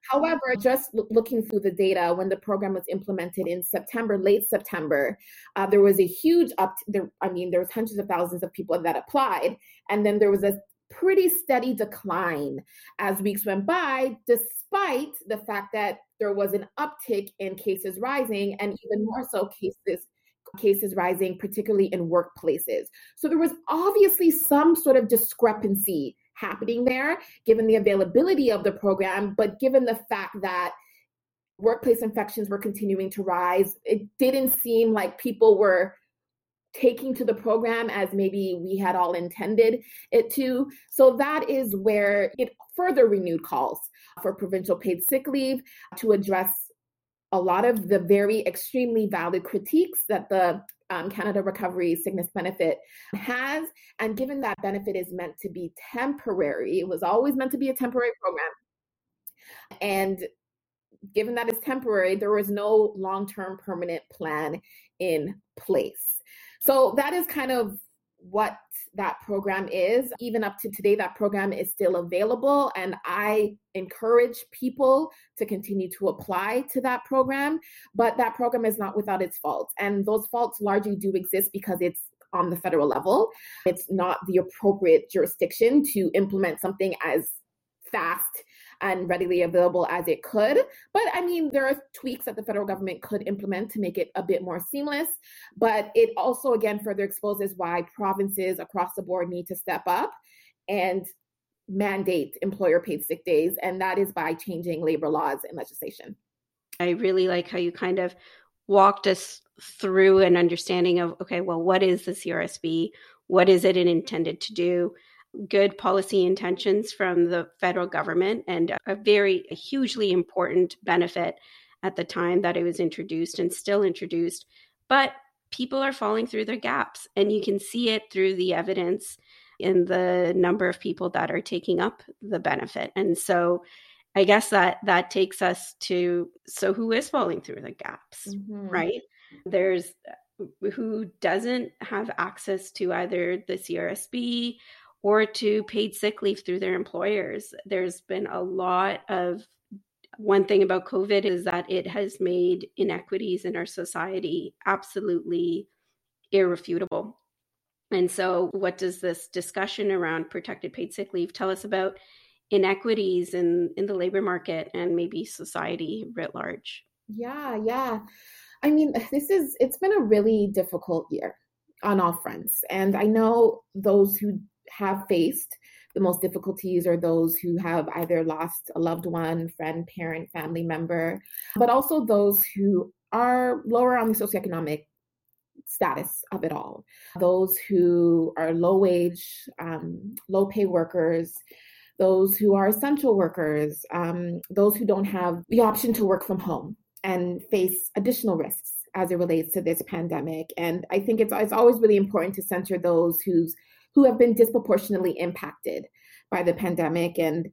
Speaker 4: However, just looking through the data, when the program was implemented in September, late September, uh, there was a huge up. There, I mean, there was hundreds of thousands of people that applied, and then there was a pretty steady decline as weeks went by, despite the fact that there was an uptick in cases rising, and even more so cases cases rising, particularly in workplaces. So there was obviously some sort of discrepancy happening there, given the availability of the program, but given the fact that workplace infections were continuing to rise, it didn't seem like people were taking to the program as maybe we had all intended it to. So that is where it further renewed calls for provincial paid sick leave to address a lot of the very extremely valid critiques that the um, Canada Recovery Sickness Benefit has. And given that benefit is meant to be temporary, it was always meant to be a temporary program. And given that it's temporary, there was no long term permanent plan in place. So that is kind of what that program is. Even up to today, that program is still available. And I encourage people to continue to apply to that program. But that program is not without its faults. And those faults largely do exist because it's on the federal level. It's not the appropriate jurisdiction to implement something as fast and readily available as it could. But I mean, there are tweaks that the federal government could implement to make it a bit more seamless. But it also, again, further exposes why provinces across the board need to step up and mandate employer paid sick days. And that is by changing labor laws and legislation.
Speaker 2: I really like how you kind of walked us through an understanding of okay, well, what is the CRSB? What is it intended to do? Good policy intentions from the federal government and a very a hugely important benefit at the time that it was introduced and still introduced. But people are falling through their gaps, and you can see it through the evidence in the number of people that are taking up the benefit. And so I guess that that takes us to so who is falling through the gaps, mm-hmm. right? There's who doesn't have access to either the CRSB or to paid sick leave through their employers. There's been a lot of one thing about COVID is that it has made inequities in our society absolutely irrefutable. And so, what does this discussion around protected paid sick leave tell us about inequities in, in the labor market and maybe society writ large?
Speaker 4: Yeah, yeah. I mean, this is, it's been a really difficult year on all fronts. And I know those who have faced the most difficulties are those who have either lost a loved one, friend, parent, family member, but also those who are lower on the socioeconomic status of it all. Those who are low wage, um, low pay workers, those who are essential workers, um, those who don't have the option to work from home and face additional risks as it relates to this pandemic. And I think it's, it's always really important to center those whose who have been disproportionately impacted by the pandemic. And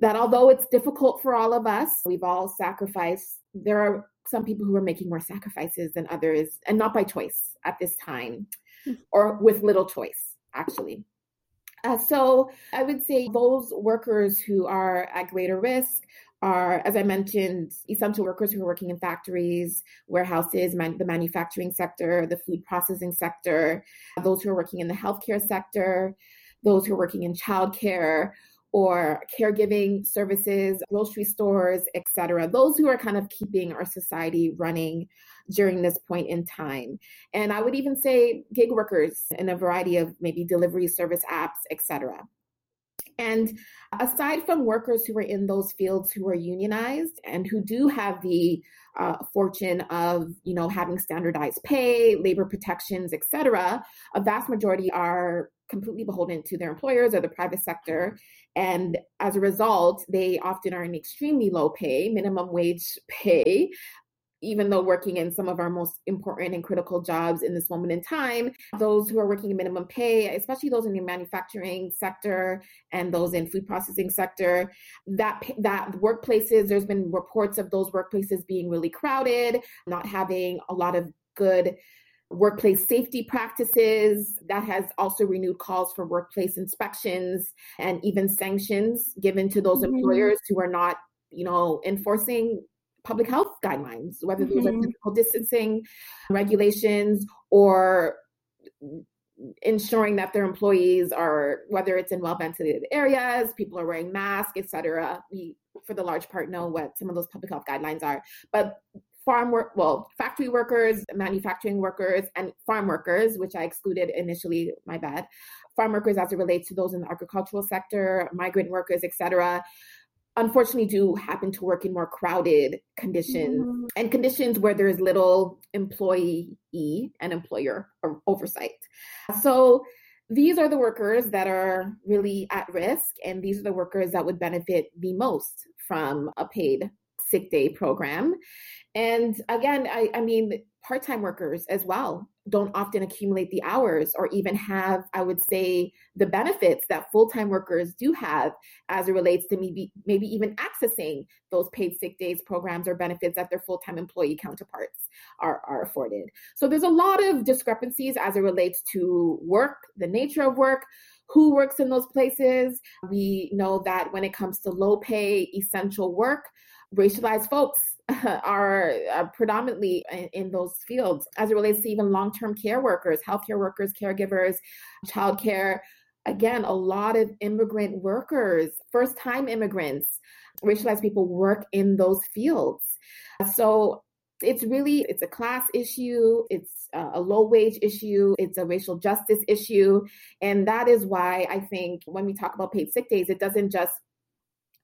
Speaker 4: that although it's difficult for all of us, we've all sacrificed. There are some people who are making more sacrifices than others, and not by choice at this time, hmm. or with little choice, actually. Uh, so I would say those workers who are at greater risk are, as I mentioned, essential workers who are working in factories, warehouses, man- the manufacturing sector, the food processing sector, those who are working in the healthcare sector, those who are working in childcare or caregiving services, grocery stores, etc. Those who are kind of keeping our society running during this point in time. And I would even say gig workers in a variety of maybe delivery service apps, etc. And aside from workers who are in those fields who are unionized and who do have the uh, fortune of, you know, having standardized pay, labor protections, et cetera, a vast majority are completely beholden to their employers or the private sector. And as a result, they often are in extremely low pay, minimum wage pay, even though working in some of our most important and critical jobs in this moment in time, those who are working in minimum pay, especially those in the manufacturing sector and those in food processing sector, that that workplaces, there's been reports of those workplaces being really crowded, not having a lot of good workplace safety practices that has also renewed calls for workplace inspections and even sanctions given to those mm-hmm. employers who are not you know enforcing public health guidelines, whether those mm-hmm. are physical distancing regulations or ensuring that their employees are, whether it's in well ventilated areas, people are wearing masks, etc. We, for the large part, know what some of those public health guidelines are. But farm work, well, factory workers, manufacturing workers, and farm workers, which I excluded initially, my bad. Farm workers as it relates to those in the agricultural sector, migrant workers, etc unfortunately do happen to work in more crowded conditions mm-hmm. and conditions where there's little employee and employer oversight. So these are the workers that are really at risk, and these are the workers that would benefit the most from a paid sick day program. And again, I, I mean, part time workers as well don't often accumulate the hours or even have, I would say, the benefits that full time workers do have as it relates to maybe, maybe even accessing those paid sick days programs or benefits that their full time employee counterparts are, are afforded. So there's a lot of discrepancies as it relates to work, the nature of work, who works in those places. We know that when it comes to low pay, essential work, racialized folks are uh, predominantly in, those fields as it relates to even long-term care workers healthcare workers caregivers childcare. Again a lot of immigrant workers first-time immigrants racialized people work in those fields. So it's really it's a class issue it's a low wage issue it's a racial justice issue. And that is why i think when we talk about paid sick days it doesn't just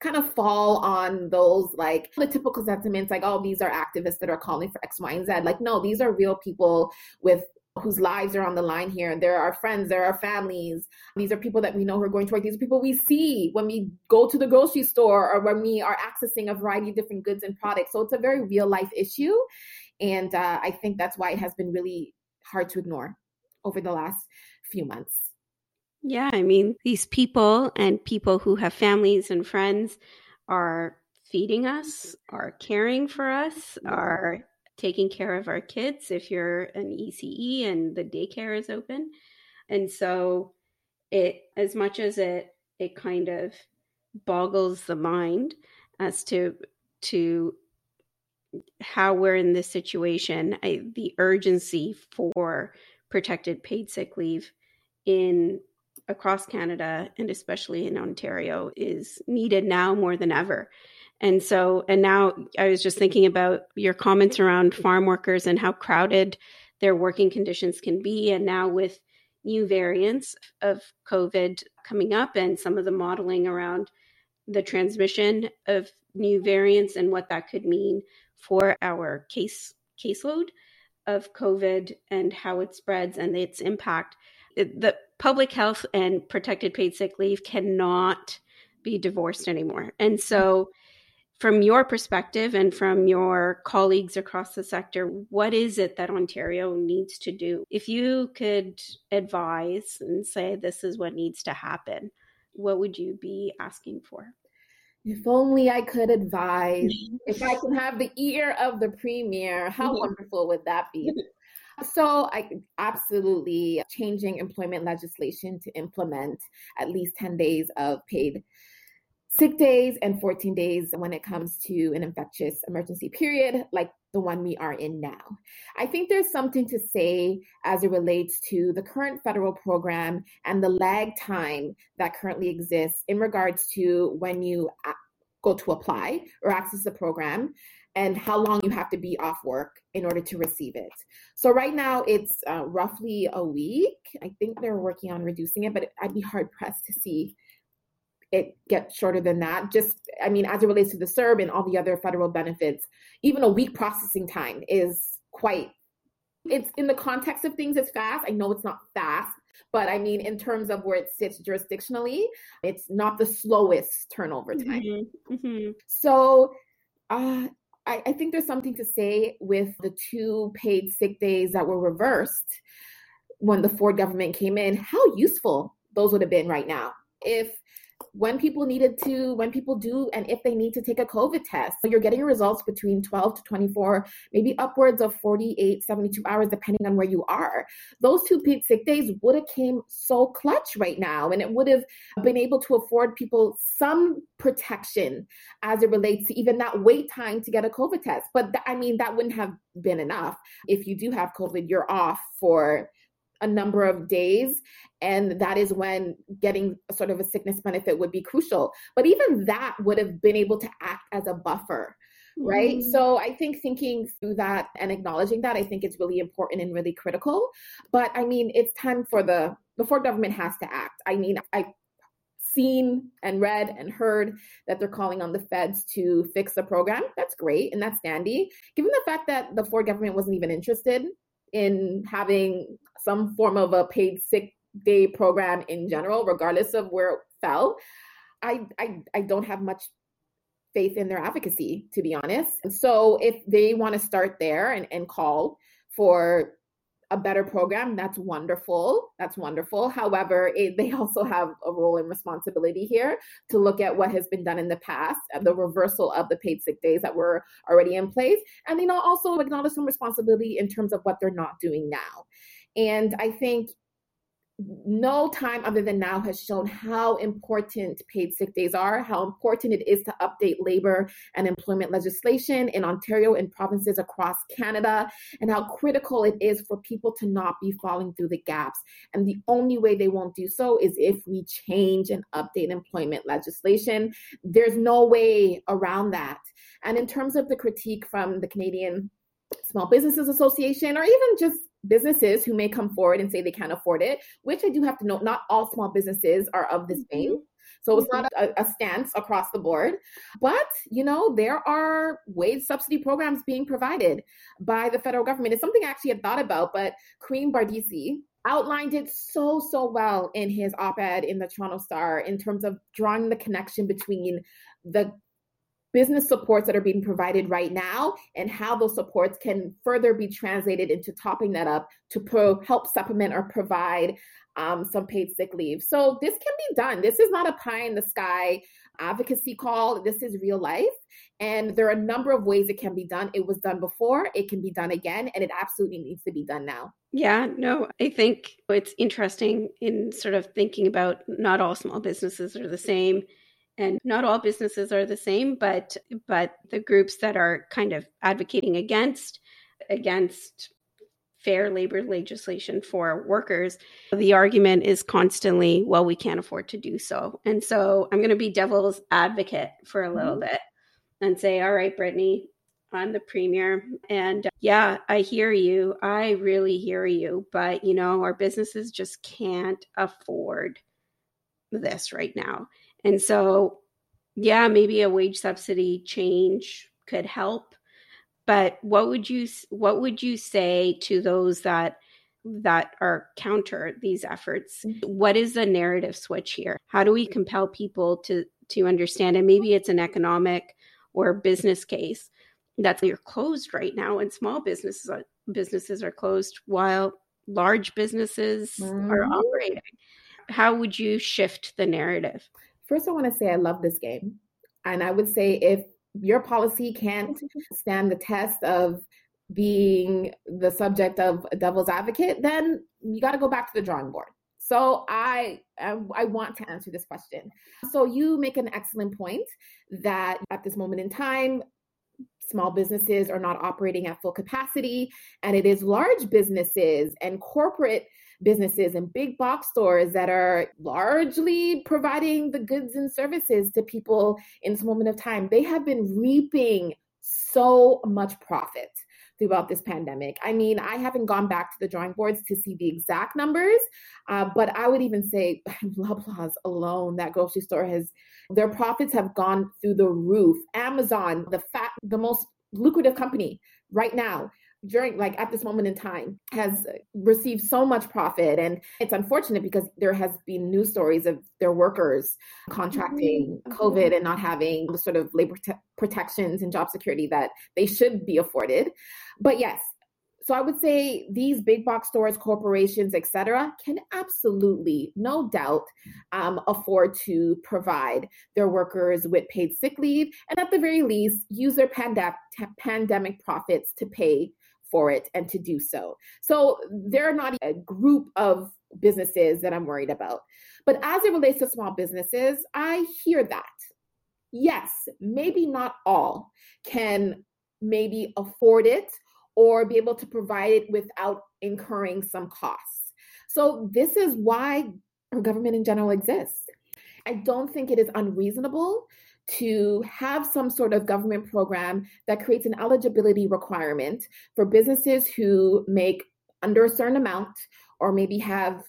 Speaker 4: kind of fall on those like the typical sentiments like oh these are activists that are calling for x y and z. Like no these are real people with whose lives are on the line here. There are friends there are families. These are people that we know who are going to work. These are people we see when we go to the grocery store or when we are accessing a variety of different goods and products. So it's a very real life issue. And uh, i think that's why it has been really hard to ignore over the last few months
Speaker 2: yeah, I mean, these people and people who have families and friends are feeding us, are caring for us, are taking care of our kids if you're an ECE and the daycare is open. And so it as much as it it kind of boggles the mind as to to how we're in this situation, I, the urgency for protected paid sick leave in across Canada and especially in Ontario is needed now more than ever. And so, and now I was just thinking about your comments around farm workers and how crowded their working conditions can be. And now with new variants of COVID coming up and some of the modeling around the transmission of new variants and what that could mean for our case caseload of COVID and how it spreads and its impact. The public health and protected paid sick leave cannot be divorced anymore. And so, mm-hmm. from your perspective and from your colleagues across the sector, what is it that Ontario needs to do? If you could advise and say this is what needs to happen, what would you be asking for?
Speaker 4: If only I could advise. Mm-hmm. if I can have the ear of the premier, how mm-hmm. wonderful would that be? So, I absolutely changing employment legislation to implement at least 10 days of paid sick days and 14 days when it comes to an infectious emergency period like the one we are in now. I think there's something to say as it relates to the current federal program and the lag time that currently exists in regards to when you go to apply or access the program and how long you have to be off work in order to receive it. So right now it's uh, roughly a week. I think they're working on reducing it, but I'd be hard pressed to see it get shorter than that. Just, I mean, as it relates to the CERB and all the other federal benefits, even a week processing time is quite. It's in the context of things, it's fast. I know it's not fast, but I mean, in terms of where it sits jurisdictionally, it's not the slowest turnover time. Mm-hmm. Mm-hmm. So, uh, I, I think there's something to say with the two paid sick days that were reversed when the Ford government came in, how useful those would have been right now. If when people needed to, when people do, and if they need to take a COVID test. So you're getting results between 12 to 24, maybe upwards of 48, 72 hours, depending on where you are. Those two paid sick days would have came so clutch right now, and it would have been able to afford people some protection as it relates to even that wait time to get a COVID test. But th- I mean, that wouldn't have been enough. If you do have COVID, you're off for a number of days and that is when getting sort of a sickness benefit would be crucial but even that would have been able to act as a buffer right? Mm-hmm. So I think thinking through that and acknowledging that, I think it's really important and really critical. But I mean, it's time for the before government has to act. I mean, I seen and read and heard that they're calling on the feds to fix the program. That's great and that's dandy. Given the fact that the Ford government wasn't even interested in having some form of a paid sick day program in general, regardless of where it fell, I I, I don't have much faith in their advocacy, to be honest. So if they want to start there and, and call for a better program, that's wonderful. That's wonderful. However, it, they also have a role and responsibility here to look at what has been done in the past and the reversal of the paid sick days that were already in place. And they also acknowledge some responsibility in terms of what they're not doing now. And I think no time other than now has shown how important paid sick days are, how important it is to update labor and employment legislation in Ontario and provinces across Canada, and how critical it is for people to not be falling through the gaps. And the only way they won't do so is if we change and update employment legislation. There's no way around that. And in terms of the critique from the Canadian Small Businesses Association, or even just businesses who may come forward and say they can't afford it, which I do have to note, not all small businesses are of this vein. Mm-hmm. So it's not a, a, stance across the board. But, you know, there are wage subsidy programs being provided by the federal government. It's something I actually had thought about, but Karim Bardeesy outlined it so, so well in his op ed in the Toronto Star in terms of drawing the connection between the business supports that are being provided right now and how those supports can further be translated into topping that up to pro- help supplement or provide um, some paid sick leave. So this can be done. This is not a pie in the sky advocacy call. This is real life. And there are a number of ways it can be done. It was done before, it can be done again, and it absolutely needs to be done now.
Speaker 2: Yeah, no, I think it's interesting in sort of thinking about not all small businesses are the same and not all businesses are the same but but the groups that are kind of advocating against against fair labor legislation for workers the argument is constantly well we can't afford to do so and so i'm going to be devil's advocate for a little mm-hmm. bit and say all right brittany I'm the premier. And yeah, I hear you. I really hear you. But, you know, our businesses just can't afford this right now. And so, yeah, maybe a wage subsidy change could help. But what would you what would you say to those that that are counter these efforts? Mm-hmm. What is the narrative switch here? How do we compel people to to understand? And maybe it's an economic or business case that you're closed right now, and small businesses are, businesses are closed while large businesses mm-hmm. are operating. How would you shift the narrative?
Speaker 4: First, I want to say I love this game. And I would say if your policy can't stand the test of being the subject of a devil's advocate, then you got to go back to the drawing board. So I um, I want to answer this question. So you make an excellent point that at this moment in time small businesses are not operating at full capacity and it is large businesses and corporate businesses and big box stores that are largely providing the goods and services to people in this moment of time. They have been reaping so much profit throughout this pandemic. I mean, I haven't gone back to the drawing boards to see the exact numbers, uh, but I would even say Loblaws alone, that grocery store has their profits have gone through the roof. Amazon, the fat, the most lucrative company right now during like at this moment in time has received so much profit. And it's unfortunate because there has been news stories of their workers contracting mm-hmm. covid and not having the sort of labor te- protections and job security that they should be afforded. But yes so i would say these big box stores corporations etc can absolutely no doubt um, afford to provide their workers with paid sick leave and at the very least use their pandemic profits to pay for it and to do so. So they're not a group of businesses that I'm worried about. But as it relates to small businesses, I hear that. Yes, maybe not all can maybe afford it or be able to provide it without incurring some costs. So this is why our government in general exists. I don't think it is unreasonable to have some sort of government program that creates an eligibility requirement for businesses who make under a certain amount or maybe have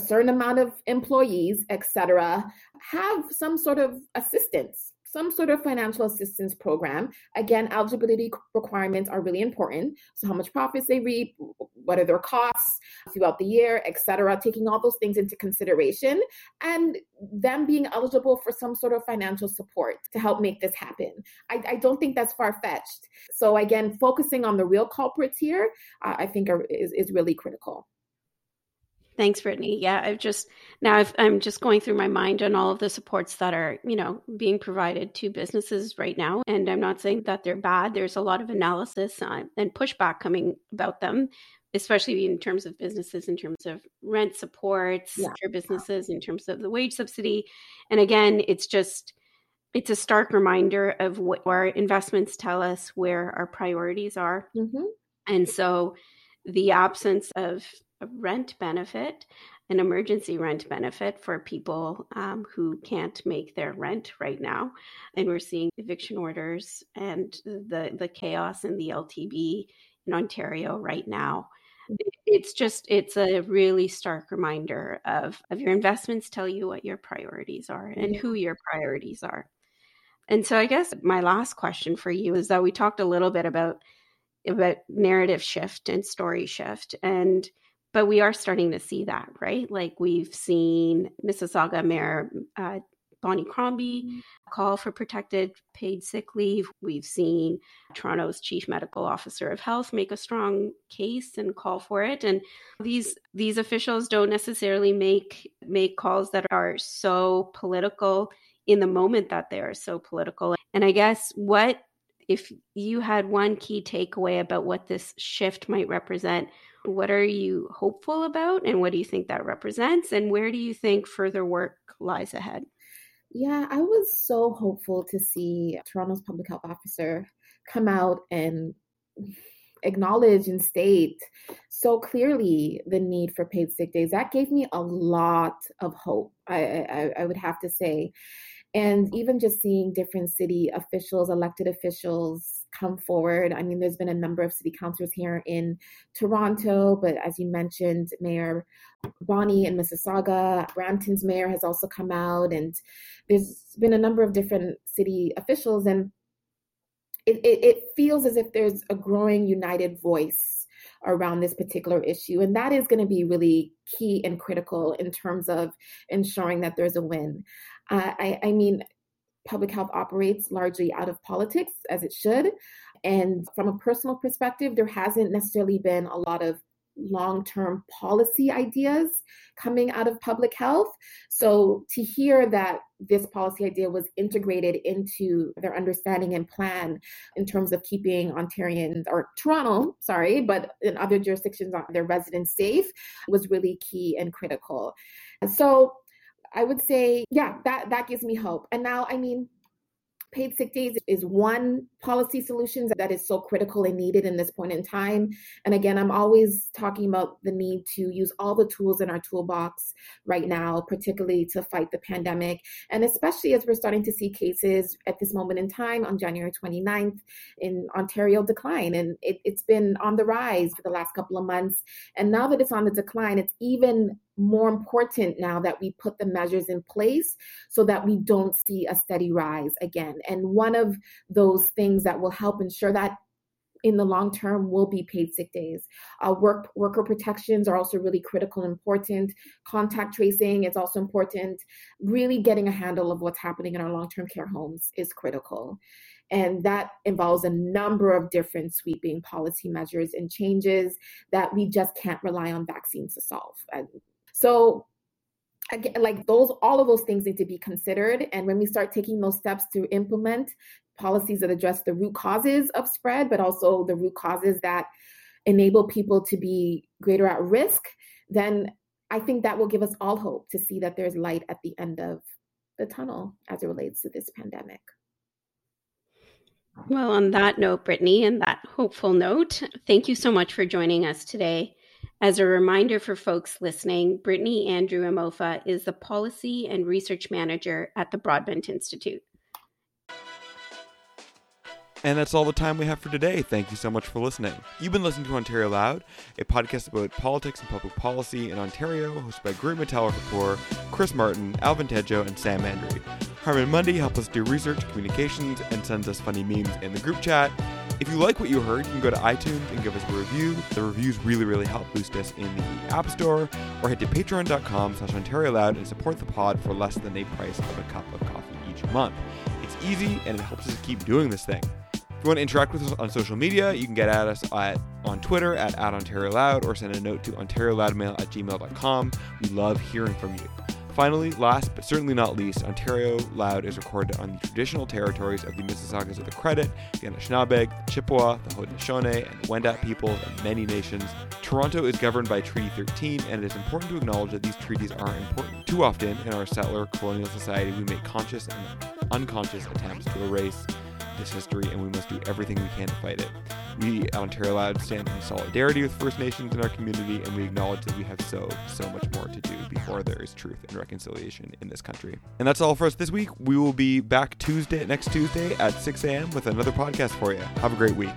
Speaker 4: a certain amount of employees, et cetera, have some sort of assistance some sort of financial assistance program. Again, eligibility requirements are really important. So, how much profits they reap, what are their costs throughout the year, etc. taking all those things into consideration and them being eligible for some sort of financial support to help make this happen. I, I don't think that's far fetched. So, again, focusing on the real culprits here, uh, I think are, is, is really critical.
Speaker 2: Thanks, Brittany. Yeah, I've just now i am just going through my mind on all of the supports that are, you know, being provided to businesses right now. And I'm not saying that they're bad. There's a lot of analysis uh, and pushback coming about them, especially in terms of businesses, in terms of rent supports yeah. for businesses, in terms of the wage subsidy. And again, it's just it's a stark reminder of what our investments tell us where our priorities are. Mm-hmm. And so the absence of rent benefit, an emergency rent benefit for people um, who can't make their rent right now. And we're seeing eviction orders and the, the chaos in the LTB in Ontario right now. It's just, it's a really stark reminder of, of your investments tell you what your priorities are and who your priorities are. And so I guess my last question for you is that we talked a little bit about about narrative shift and story shift and but we are starting to see that, right? Like we've seen Mississauga Mayor uh, Bonnie Crombie mm-hmm. call for protected paid sick leave. We've seen Toronto's chief medical officer of health make a strong case and call for it. And these these officials don't necessarily make make calls that are so political in the moment that they are so political. And I guess what if you had one key takeaway about what this shift might represent, what are you hopeful about and what do you think that represents? And where do you think further work lies ahead?
Speaker 4: Yeah i was so hopeful to see toronto's public health officer come out and acknowledge and state so clearly the need for paid sick days. That gave me a lot of hope i, I, I would have to say and even just seeing different city officials elected officials come forward. I mean, there's been a number of city councilors here in Toronto, but as you mentioned, Mayor Bonnie in Mississauga, Brampton's mayor has also come out, and there's been a number of different city officials, and it, it, it feels as if there's a growing united voice around this particular issue. And that is going to be really key and critical in terms of ensuring that there's a win. Uh, I, I mean, public health operates largely out of politics, as it should. And from a personal perspective, there hasn't necessarily been a lot of long term policy ideas coming out of public health. So to hear that this policy idea was integrated into their understanding and plan in terms of keeping Ontarians or Toronto, sorry, but in other jurisdictions, their residents safe was really key and critical. So I would say, yeah, that that gives me hope. And now, I mean, paid sick days is one policy solution that is so critical and needed in this point in time. And again, I'm always talking about the need to use all the tools in our toolbox right now, particularly to fight the pandemic. And especially as we're starting to see cases at this moment in time on January 29th in Ontario decline. And it, it's been on the rise for the last couple of months. And now that it's on the decline, it's even more important now that we put the measures in place so that we don't see a steady rise again. And one of those things that will help ensure that in the long term will be paid sick days. Uh, work worker protections are also really critical and important. Contact tracing is also important. Really getting a handle of what's happening in our long term care homes is critical. And that involves a number of different sweeping policy measures and changes that we just can't rely on vaccines to solve. So again, like those, all of those things need to be considered. And when we start taking those steps to implement policies that address the root causes of spread, but also the root causes that enable people to be greater at risk, then I think that will give us all hope to see that there's light at the end of the tunnel as it relates to this pandemic.
Speaker 2: Well, on that note, Brittany, and that hopeful note, thank you so much for joining us today. As a reminder for folks listening, Brittany Andrew Amofah is the Policy and Research Manager at the Broadbent Institute.
Speaker 1: And that's all the time we have for today. Thank you so much for listening. You've been listening to Ontario Loud, a podcast about politics and public policy in Ontario, hosted by Guru Metal Kapoor, Chris Martin, Alvin Tedjo, and Sam Andrey. Harmon Mundy helps us do research, communications, and sends us funny memes in the group chat. If you like what you heard, you can go to iTunes and give us a review. The reviews really, really help boost us in the App Store, or head to patreon.com slash Ontario Loud and support the pod for less than a price of a cup of coffee each month. It's easy and it helps us keep doing this thing. If you want to interact with us on social media, you can get at us at, on Twitter at, at Ontario Loud or send a note to OntarioLoudmail at gmail.com. We love hearing from you. Finally, last but certainly not least, Ontario Loud is recorded on the traditional territories of the Mississaugas of the Credit, the Anishinaabe, the Chippewa, the Haudenosaunee, and the Wendat peoples, and many nations. Toronto is governed by Treaty 13, and it is important to acknowledge that these treaties are important. Too often in our settler colonial society, we make conscious and unconscious attempts to erase this history, and we must do everything we can to fight it. We at Ontario Loud stand in solidarity with First Nations in our community, and we acknowledge that we have so, so much more to do before there is truth and reconciliation in this country. And that's all for us this week. We will be back Tuesday, next Tuesday at 6 a.m. with another podcast for you. Have a great week.